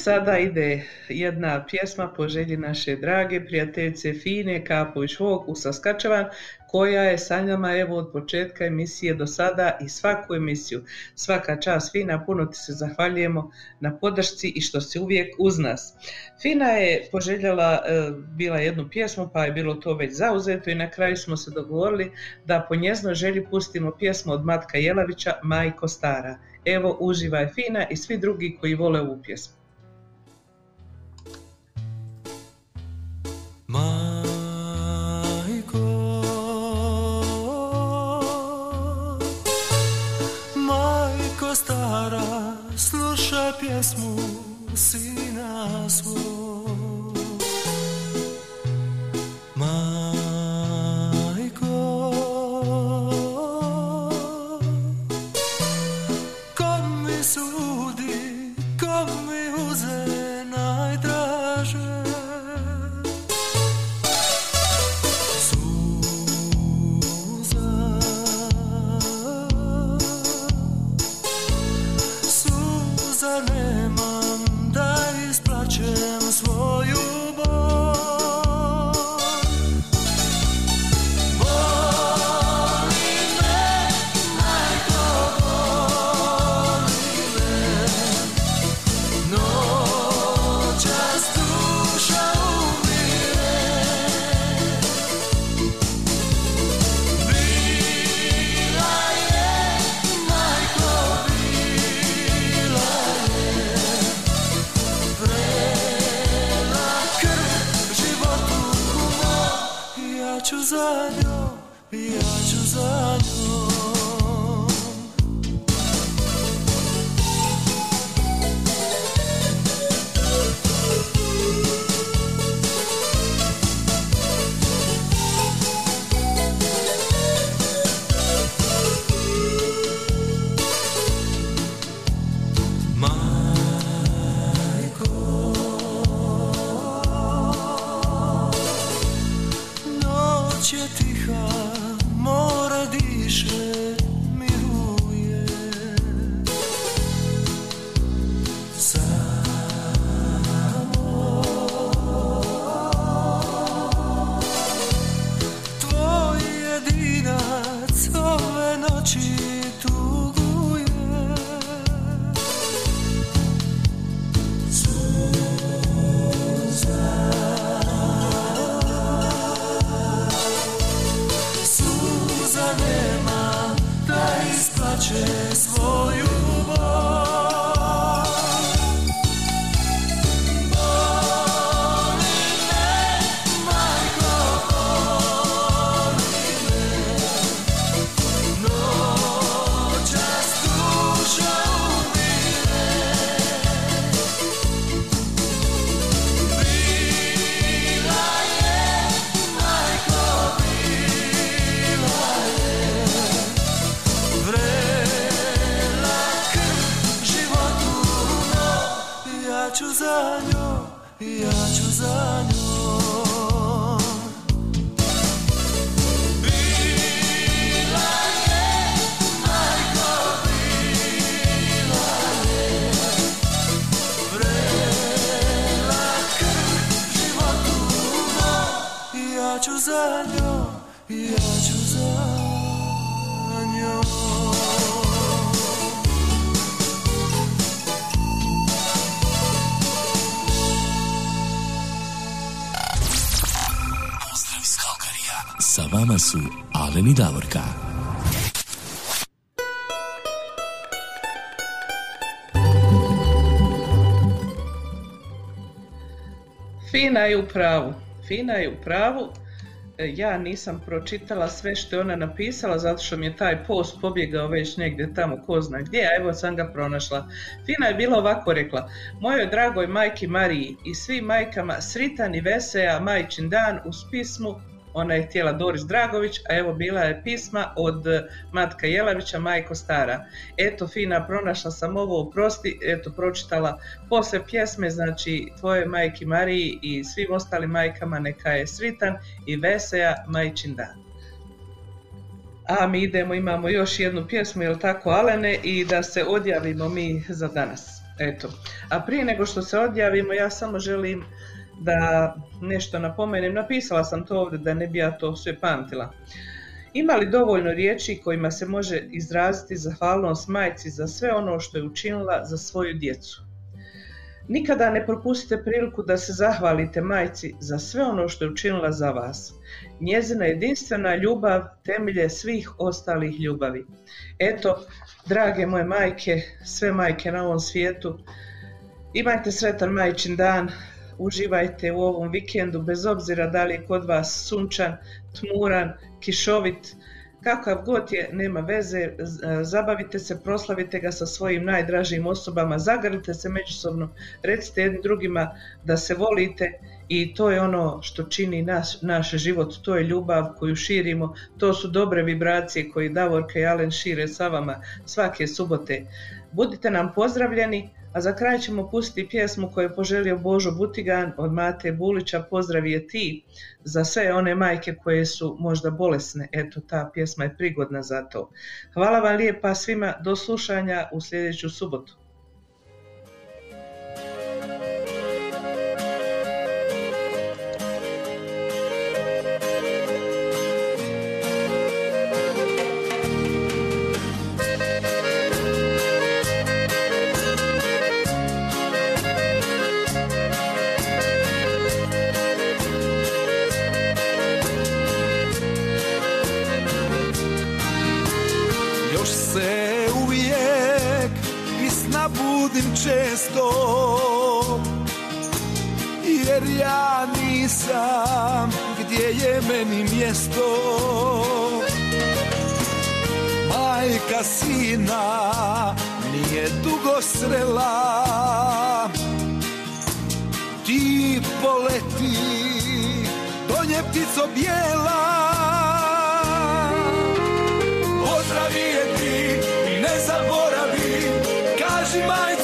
Sada ide jedna pjesma po želji naše drage prijateljice Fine Kapović Vog u Saskačevan, koja je sa nama evo od početka emisije do sada i svaku emisiju. Svaka čast Fina, puno ti se zahvaljujemo na podršci i što si uvijek uz nas. Fina je poželjela, e, bila jednu pjesmu pa je bilo to već zauzeto i na kraju smo se dogovorili da po njeznoj želji pustimo pjesmu od Matka Jelavića Majko Stara. Evo uživaj Fina i svi drugi koji vole ovu pjesmu. pjesmu sina svoj Fina je u pravu. Fina je u pravu. E, Ja nisam pročitala sve što je ona napisala zato što mi je taj post pobjegao već negdje tamo ko zna gdje, a evo sam ga pronašla. Fina je bila ovako rekla, mojoj dragoj majki Mariji i svim majkama sritan i veseja majčin dan uz pismu ona je htjela Doris Dragović, a evo bila je pisma od eh, Matka Jelavića, majko stara. Eto, fina, pronašla sam ovo, oprosti, eto, pročitala posle pjesme, znači, tvoje majki Mariji i svim ostalim majkama neka je sritan i veseja majčin dan. A mi idemo, imamo još jednu pjesmu, jel tako, Alene, i da se odjavimo mi za danas. Eto. A prije nego što se odjavimo, ja samo želim da nešto napomenem. Napisala sam to ovdje da ne bi ja to sve pamtila. Ima li dovoljno riječi kojima se može izraziti zahvalnost majci za sve ono što je učinila za svoju djecu? Nikada ne propustite priliku da se zahvalite majci za sve ono što je učinila za vas. Njezina jedinstvena ljubav temelje svih ostalih ljubavi. Eto, drage moje majke, sve majke na ovom svijetu, imajte sretan majčin dan, uživajte u ovom vikendu bez obzira da li je kod vas sunčan, tmuran, kišovit, kakav god je, nema veze, zabavite se, proslavite ga sa svojim najdražijim osobama, zagrlite se međusobno, recite jedni drugima da se volite i to je ono što čini naš, naš život, to je ljubav koju širimo, to su dobre vibracije koje Davorka i Alen šire sa vama svake subote. Budite nam pozdravljeni, A za kraj ćemo pustiti pjesmu koju je poželio Božo Butigan od Mate Bulića, Pozdrav je ti, za sve one majke koje su možda bolesne. Eto, ta pjesma je prigodna za to. Hvala vam lijepa svima, do slušanja u sljedeću subotu. Budim često Jer ja nisam gdje je meni mjesto. Majka sina nije dugo srela Ti poleti do nje ptico bijela. Pozdravi je ti ne zaboravi Kaži majci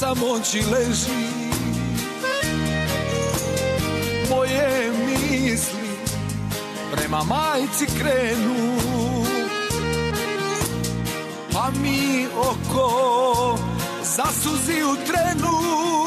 samoći leži. Moje misli prema majci krenu. Pa mi oko zasuzi u trenu